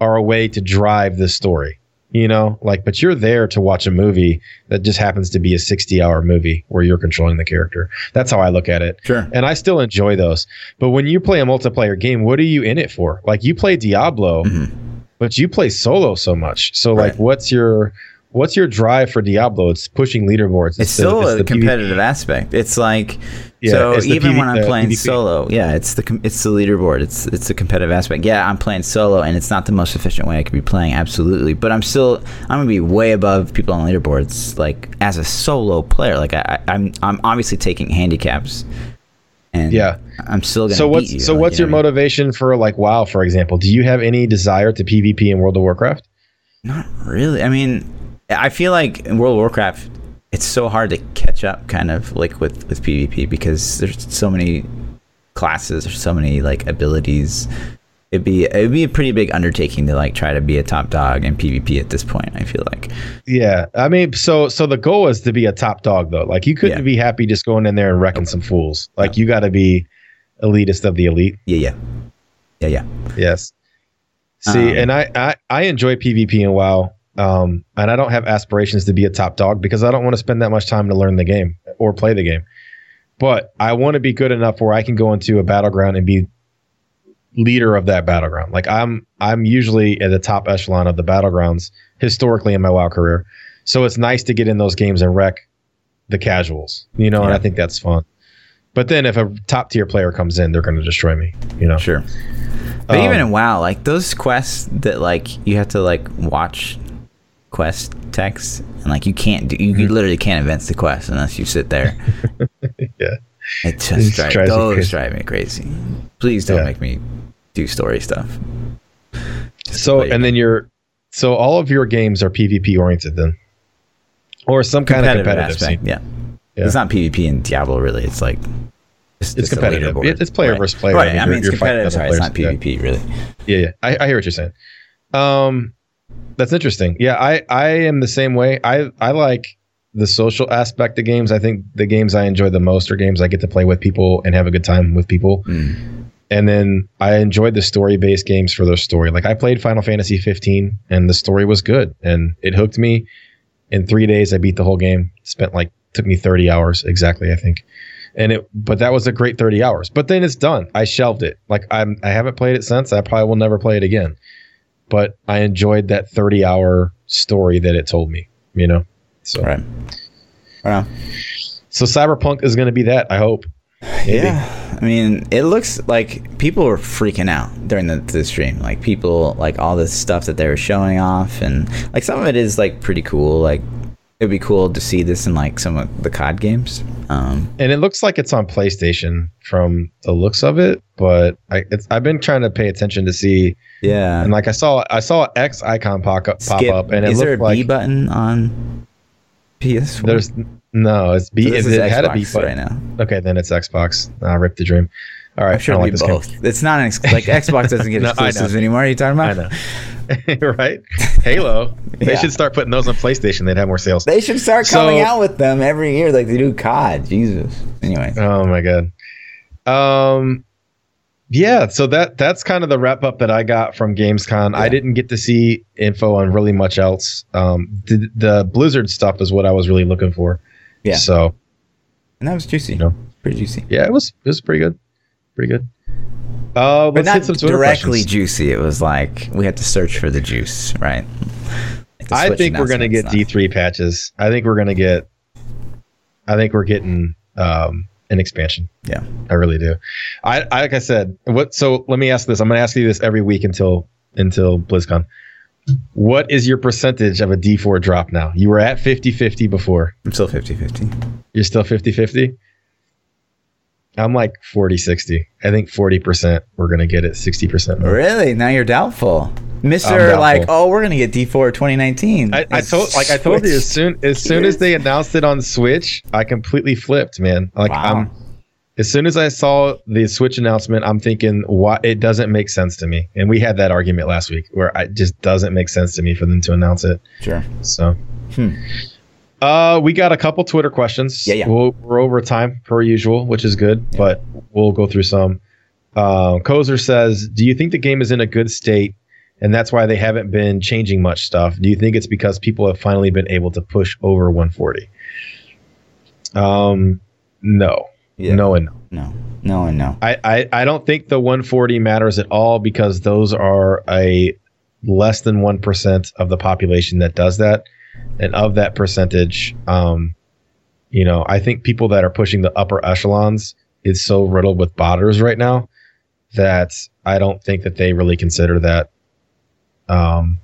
are a way to drive the story. You know, like, but you're there to watch a movie that just happens to be a 60 hour movie where you're controlling the character. That's how I look at it. Sure. And I still enjoy those. But when you play a multiplayer game, what are you in it for? Like you play Diablo, Mhm. but you play solo so much. So Right. like what's your what's your drive for Diablo? It's pushing leaderboards. It's the- still it's a the competitive aspect. It's like Yeah, so it's even PV when I'm uh, playing PvP. solo, yeah, it's the it's the leaderboard. It's it's a competitive aspect. Yeah, I'm playing solo, and it's not the most efficient way I could be playing, absolutely. But I'm still I'm gonna be way above people on leaderboards, like as a solo player. Like I, I- I'm I'm obviously taking handicaps, and Yeah. I'm still gonna. So beat what's you, so like, what's you your what I mean? motivation for like WoW, for example? Do you have any desire to PvP in World of Warcraft? Not really. I mean, I feel like in World of Warcraft, it's so hard to catch up, kind of like with with PvP because there's so many classes, there's so many like abilities. It'd be it'd be a pretty big undertaking to like try to be a top dog in PvP at this point. I feel like. Yeah, I mean, so so the goal is to be a top dog though. Like you couldn't Yeah. be happy just going in there and wrecking some fools. Like you got to be elitist of the elite. Yeah, yeah, yeah, yeah. Yes. See, Um, and I, I I enjoy PvP and WoW, um, and I don't have aspirations to be a top dog because I don't want to spend that much time to learn the game or play the game. But I want to be good enough where I can go into a battleground and be leader of that battleground. Like I'm I'm usually at the top echelon of the battlegrounds historically in my WoW career. So it's nice to get in those games and wreck the casuals, you know, and I think that's fun. But then if a top tier player comes in, they're going to destroy me. You know. Sure. But Um, even in WoW, like those quests that like you have to like watch quest text and like you can't do you, you Mm-hmm. literally can't advance the quest unless you sit there. Yeah. It It just drives, drives you those crazy. drive me crazy. Please don't Yeah. make me do story stuff. Just So and then you're so all of your games are PvP oriented then, or some kind of competitive aspect. scene. Yeah. Yeah. It's not PvP in Diablo really. It's like It's a competitive. it's player versus player. Right. I mean, I mean, it's competitive. Sorry, it's not. PvP really. Yeah, yeah. I, I hear what you're saying. Um, that's interesting. Yeah, I I am the same way. I I like the social aspect of games. I think the games I enjoy the most are games I get to play with people and have a good time with people. Mm. And then I enjoyed the story based games for their story. Like I played Final Fantasy 15 and the story was good and it hooked me. In three days, I beat the whole game. Spent like took me 30 hours exactly, I think. And it, but that was a great 30 hours. But then it's done. I shelved it. Like I'm, I haven't played it since. I probably will never play it again. But I enjoyed that 30 hour story that it told me. You know. So Right. Right. so Cyberpunk is going to be that. I hope. Maybe. Yeah, I mean, it looks like people were freaking out during the, the stream. Like people, like all this stuff that they were showing off, and like some of it is like pretty cool. Like it'd be cool to see this in like some of the COD games. Um, and it looks like it's on PlayStation from the looks of it. But I, it's, I've been trying to pay attention to see, yeah. and like I saw, I saw X icon pop up, pop Skip, up, and it is there a B like button on PS4? there's no, it's B. So it, is it had a B button. right now. Okay, then it's Xbox. I ripped the dream. All right, I'm sure it'll like be this game. both. It's not an ex- like Xbox doesn't get No, exclusives anymore. Are you talking about? I know. right? Halo. They Yeah. should start putting those on PlayStation. They'd have more sales. They should start So- coming out with them every year, like they do COD. Jesus. Anyway, Oh my god. Um yeah, so that that's kind of the wrap up that I got from Gamescom. I didn't get to see info on really much else. Um the, the Blizzard stuff is what I was really looking for. Yeah. So, and that was juicy. No. Pretty juicy. yeah, it was it was pretty good. Pretty good. Uh but not directly juicy. It was like we had to search for the juice, right? I think we're going to get D3 patches. I think we're going to get I think we're getting um an expansion. Yeah. I really do. I, I like I said, what so let me ask this. I'm gonna ask you this every week until until BlizzCon. What is your percentage of a D4 drop now? You were at 50-50 before. I'm still 50-50. You're still 50-50? I'm like 40-60. I think 40% we're gonna get it 60% more. Really? Now you're doubtful. Mister, like, oh, we're gonna get D4 2019. I, I told like I told you as soon as soon as they announced it on Switch, I completely flipped, man. Like Wow. I'm as soon as I saw the Switch announcement, I'm thinking, why it doesn't make sense to me. And we had that argument last week where it just doesn't make sense to me for them to announce it. Sure. So, Hmm. Uh, we got a couple Twitter questions. Yeah, yeah. We'll, we're over time per usual, which is good, Yeah. but we'll go through some. Uh, Kozer says, "Do you think the game is in a good state, and that's why they haven't been changing much stuff? Do you think it's because people have finally been able to push over 140?" Um, no, Yeah. no, and no. No. No and no. I, I, I don't think the 140 matters at all because those are a less than 1% of the population that does that. And of that percentage, um, you know, I think people that are pushing the upper echelons is so riddled with botters right now that I don't think that they really consider that um,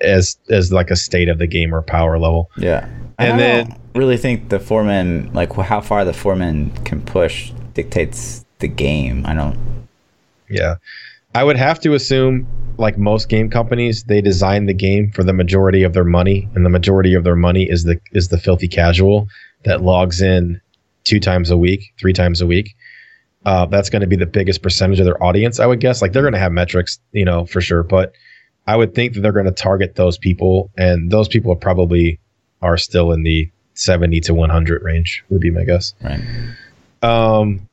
as as like a state of the game or power level. Yeah. I And don't then- really think the four-man, like how far the four-man can push, dictates the game. I don't. Yeah. I would have to assume, like most game companies, they design the game for the majority of their money, and the majority of their money is the is the filthy casual that logs in two times a week, three times a week. Uh, that's going to be the biggest percentage of their audience, I would guess. Like they're going to have metrics, you know, for sure, but I would think that they're going to target those people, and those people are probably are still in the seventy to one hundred range. Would be my guess. Right. Um,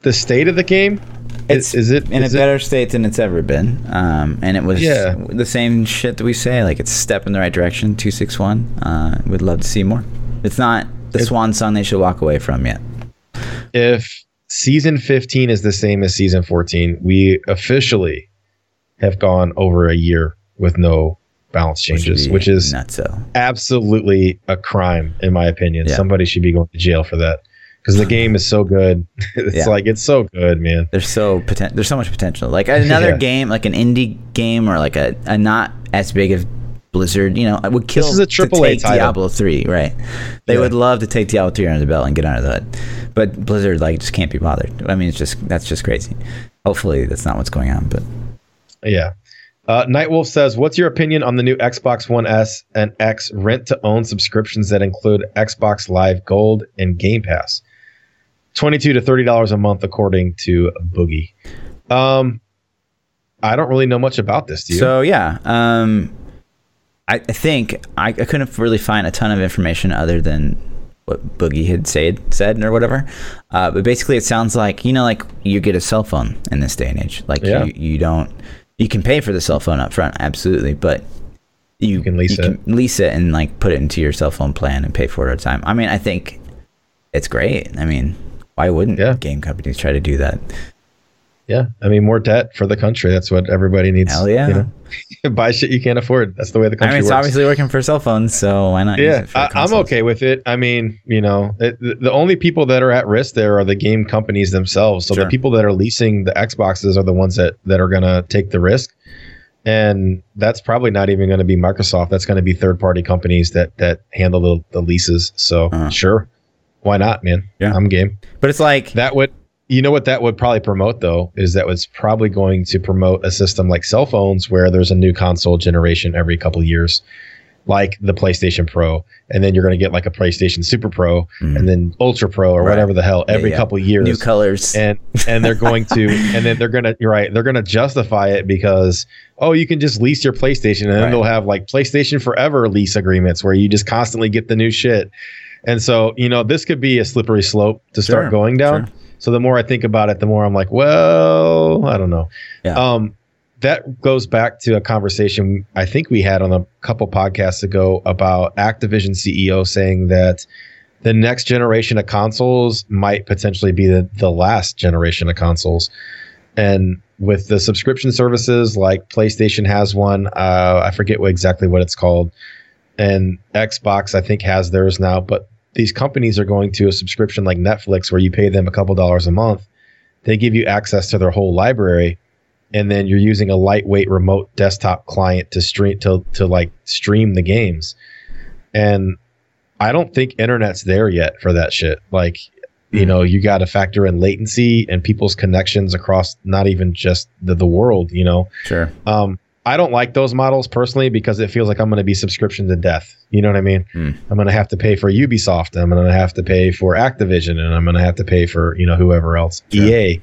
the state of the game, It's is, is it in a is it- better state than it's ever been. Um, and it was Yeah. the same shit that we say. Like it's a step in the right direction. Two six one. Uh, we'd love to see more. It's not the If- swan song they should walk away from yet. if season 15 is the same as season 14, we officially have gone over a year with no balance changes, be which is. So absolutely a crime, in my opinion. Yeah. Somebody should be going to jail for that because the game is so good. it's Yeah. like it's so good, man. There's so poten- There's so much potential. Like another Yeah. game, like an indie game, or like a, a not as big of Blizzard. You know, I would kill is a to AAA take title. Diablo three. Right? They Yeah. would love to take Diablo three under the belt and get under the hood, but Blizzard like just can't be bothered. I mean, it's just that's just crazy. Hopefully, that's not what's going on. But Yeah. Uh, Nightwolf says, "What's your opinion on the new Xbox One S and X rent-to-own subscriptions that include Xbox Live Gold and Game Pass? Twenty-two to thirty dollars a month, according to Boogie." Um, I don't really know much about this. Do you? So yeah, um, I, I think I, I couldn't really find a ton of information other than what Boogie had said said or whatever. Uh, but basically, it sounds like you know, like you get a cell phone in this day and age. Like Yeah. you, you don't you can pay for the cell phone up front, absolutely, but you, can lease it. lease it and like put it into your cell phone plan and pay for it at a time. I mean, I think it's great. I mean, why wouldn't Yeah. game companies try to do that? yeah, I mean, more debt for the country. That's what everybody needs. Hell yeah. You know? Buy shit you can't afford. That's the way the country. Is. I mean, it's works. obviously working for cell phones, so why not? use yeah, it for I, I'm okay with it. I mean, you know, it, the, only people that are at risk there are the game companies themselves. So Sure. the people that are leasing the Xboxes are the ones that that are going to take the risk, and that's probably not even going to be Microsoft. That's going to be third party companies that that handle the, the leases. So Uh-huh. sure, why not, man? Yeah. I'm game. But it's like That would. You know what that would probably promote though is that was probably going to promote a system like cell phones where there's a new console generation every couple years, like the PlayStation Pro, and then you're going to get like a PlayStation Super Pro Mhm. and then Ultra Pro or Right. whatever the hell every yeah. couple years. new colors. and and they're going to and then they're gonna you're right they're gonna justify it because oh you can just lease your PlayStation and then Right. they'll have like PlayStation Forever lease agreements where you just constantly get the new shit. And so you know this could be a slippery slope to start Sure, going down. sure. So the more I think about it, the more I'm like, well, I don't know. Yeah. Um, that goes back to a conversation I think we had on a couple podcasts ago about Activision CEO saying that the next generation of consoles might potentially be the, the last generation of consoles. And with the subscription services like PlayStation has one, uh, I forget what, exactly what it's called, and Xbox I think has theirs now, but these companies are going to a subscription like Netflix where you pay them a couple dollars a month. They give you access to their whole library and then you're using a lightweight remote desktop client to stream to to like stream the games. And I don't think internet's there yet for that shit. Like, you know, you got to factor in latency and people's connections across not even just the, the world, you know. sure. Um, I don't like those models personally because it feels like I'm going to be subscription to death. You know what I mean? Hmm. I'm going to have to pay for Ubisoft. I'm going to have to pay for Activision, and I'm going to have to pay for you know whoever else, Sure. EA,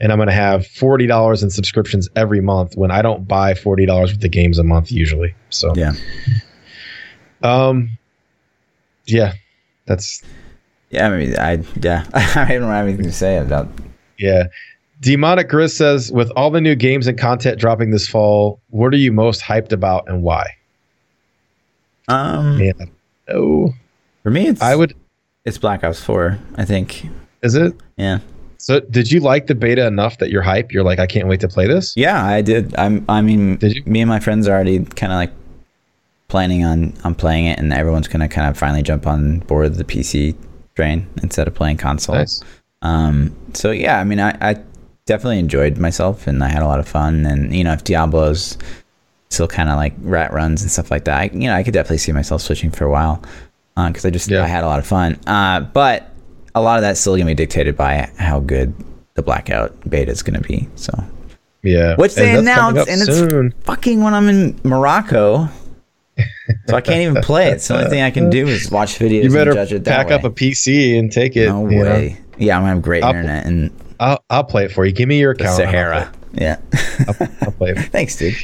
and I'm going to have forty dollars in subscriptions every month when I don't buy forty dollars worth of games a month usually. So Yeah. um, yeah, that's Yeah, I mean, I yeah, I don't have anything to say about. yeah. Demonic Grizz says, with all the new games and content dropping this fall, what are you most hyped about and why? Um, Man, oh, for me, it's I would. it's Black Ops Four. I think. Is it? Yeah. So, did you like the beta enough that you're hype? You're like, I can't wait to play this. Yeah, I did. I'm. I mean, Did you? me and my friends are already kind of like planning on on playing it, and everyone's gonna kind of finally jump on board the PC train instead of playing console. Nice. Um, so yeah, I mean, I, I definitely enjoyed myself and I had a lot of fun. And you know, if Diablo's still kind of like rat runs and stuff like that, I, you know, I could definitely see myself switching for a while because I just Yeah. I had a lot of fun. Uh, but a lot of that's still gonna be dictated by how good the Blackout beta is gonna be. So Yeah. which they And announced, and it's soon. fucking when I'm in Morocco. so I can't even play it. So the only thing I can do is watch videos You better and judge it that pack way. up a PC and take it. no you know. way. Yeah, I'm gonna have great internet and I'll, I'll play it for you. Give me your the account. I'll Sahara. Yeah. I'll, I'll play it. Thanks, dude.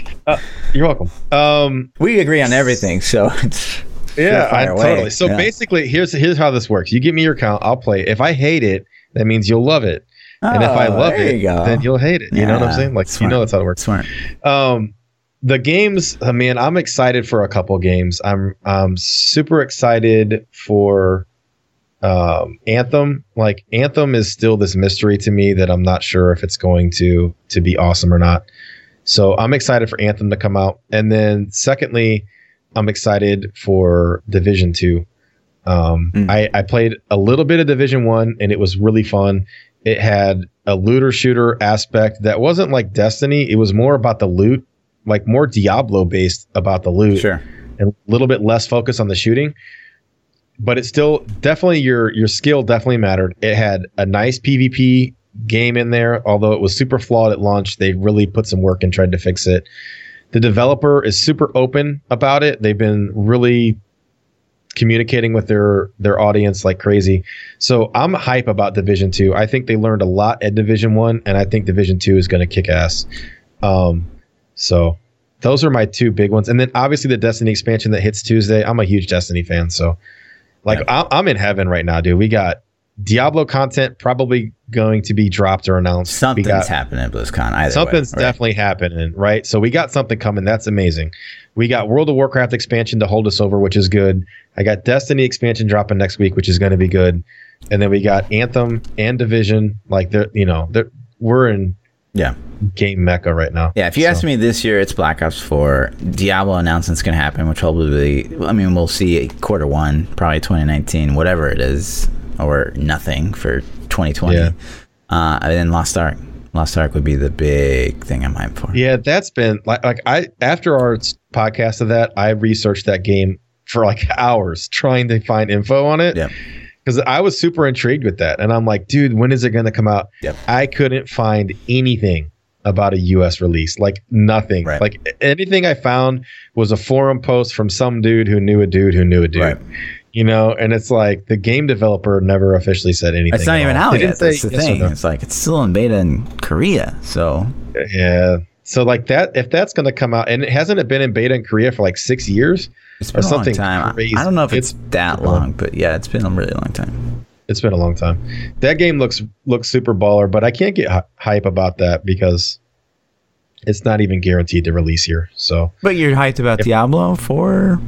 You're welcome. Um, We agree on everything, so it's yeah, I, totally. So Yeah. basically, here's here's how this works. You give me your account, I'll play it. If I hate it, that means you'll love it. And if I Oh, love it, you then you'll hate it. You know what I'm saying? Like smart. you know that's how it works. smart. Um, the games, I mean, I'm excited for a couple games. I'm I'm super excited for um, Anthem. Like Anthem is still this mystery to me that I'm not sure if it's going to to be awesome or not. So I'm excited for Anthem to come out, and then secondly, I'm excited for Division Two. Um, Mm. I, I played a little bit of Division One, and it was really fun. It had a looter shooter aspect that wasn't like Destiny. It was more about the loot, like more Diablo based about the loot Sure. and a little bit less focus on the shooting. But it's still definitely your your skill definitely mattered. It had a nice PvP game in there, although it was super flawed at launch. They really put some work and tried to fix it. The developer is super open about it. They've been really communicating with their their audience like crazy. So I'm hype about Division 2. I think they learned a lot at Division 1 and I think Division 2 is going to kick ass. Um so those are my two big ones. And then obviously the Destiny expansion that hits Tuesday. I'm a huge Destiny fan, so like I'm, I'm in heaven right now, dude. We got Diablo content probably going to be dropped or announced. Something's got, happening at BlizzCon. Either Something's way, right? definitely happening, right? So we got something coming. That's amazing. We got World of Warcraft expansion to hold us over, which is good. I got Destiny expansion dropping next week, which is going to be good. And then we got Anthem and Division. Like they're, you know, they're we're in Yeah. game mecca right now. Yeah, if you So- ask me this year, it's Black Ops 4. Diablo announcement's going to happen, which probably, I mean, we'll see quarter one, probably 2019, whatever it is, or nothing for 2020. Yeah. Uh, and then Lost Ark. Lost Ark would be the big thing I'm hyped for. Yeah, that's been like like I after our podcast of that, I researched that game for like hours trying to find info on it. Yeah. Because I was super intrigued with that. And I'm like, dude, when is it going to come out? Yep. I couldn't find anything about a US release. Like nothing. Right. Like anything I found was a forum post from some dude who knew a dude who knew a dude. Right. You know, and it's like the game developer never officially said anything. It's not even all. out They yet. That's the yes thing. no. It's like it's still in beta in Korea. So Yeah. So like that, if that's going to come out, and it hasn't it been in beta in Korea for like six years? it's been a long something time. I- crazy. I don't know if it's, It's- that long, but yeah, it's been a really long time. It's been a long time. That game looks looks super baller, but I can't get hy- hype about that because it's not even guaranteed to release here. So, But you're hyped about If- Diablo 4?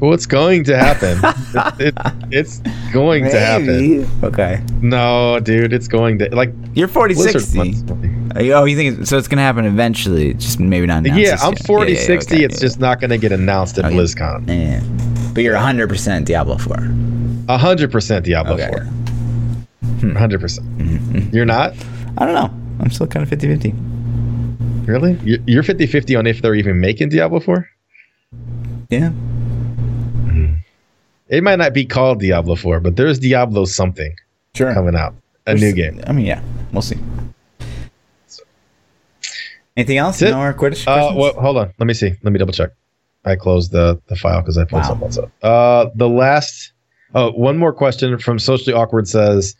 Well, it's going to happen. it, it, it's going to happen. Okay. No, dude, it's going to like You're 40 Blizzard 60. Oh, you think it's, so? It's gonna happen eventually, just maybe not. Yeah, I'm year. 40 Yeah, yeah, 60. okay, it's yeah. just not going to get announced at. BlizzCon. Yeah. But you're 100 percent Diablo 4. 100% Diablo Okay. 4. Hmm. 100%. percent hmm, hmm. You're not? I don't know. I'm still kind of 50 50. Really? You- You're 50 50 on if they're even making Diablo 4? Yeah. It might not be called Diablo 4, but there's Diablo something Sure. coming out. A new game. I mean, yeah. We'll see. Anything else? That's. No more Quidditch Uh, well, hold on. Let me see. Let me double check. I closed the the file because I pulled Wow. something else up. Uh, the last. Oh, one more question from socially awkward says,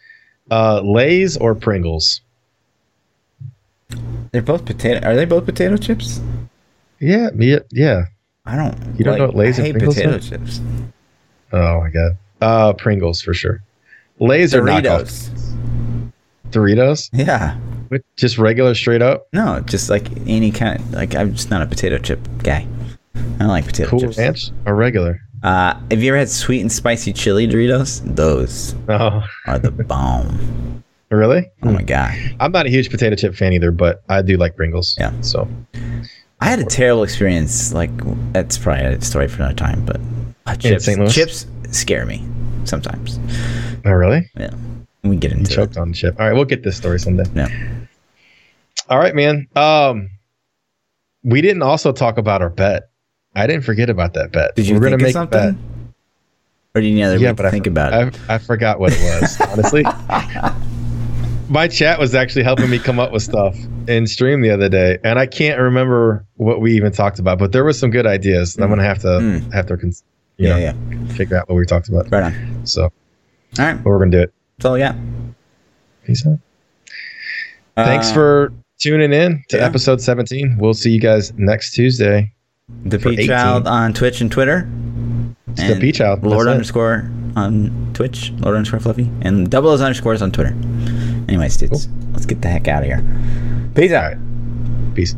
uh, Lay's or Pringles? They're both potato. Are they both potato chips? Yeah, yeah, yeah. I don't. You don't know what Lay's I and hate Pringles potato are? chips. Oh my god. Uh, Pringles for sure. Knockoff Doritos. Doritos. Yeah. With Just regular, straight up. No, just like any kind. Of, like I'm just not a potato chip guy. I don't like potato Cool chips. Ranch or regular. Uh, have you ever had sweet and spicy chili Doritos? Those Oh, are the bomb. really? Oh my god. I'm not a huge potato chip fan either, but I do like Pringles. Yeah. So I had a terrible experience. Like that's probably a story for another time. But uh, chips, St. Louis? chips scare me sometimes. Oh, really? Yeah, we get into choked it. on the chip. All right, we'll get this story someday. No. All right, man. Um, we didn't also talk about our bet. I didn't forget about that bet. Did you We're gonna make a something? bet. Or do you need another Yeah, but to I think for- about it? I, I forgot what it was. honestly, my chat was actually helping me come up with stuff in stream the other day, and I can't remember what we even talked about. But there was some good ideas. I'm gonna have to Mm. have to, cons- you yeah, know, yeah. figure out what we talked about. Right on. So, All right, but we're gonna do it. that's all I got. Peace out. Thanks Uh, for tuning in to yeah. episode 17. We'll see you guys next Tuesday. the for P Child on Twitch and Twitter. It's the And P Child. That's Lord it. underscore on Twitch, Lord underscore Fluffy, and double those underscores on Twitter. Anyways, dudes, let's get the heck out of here. Peace out. Peace.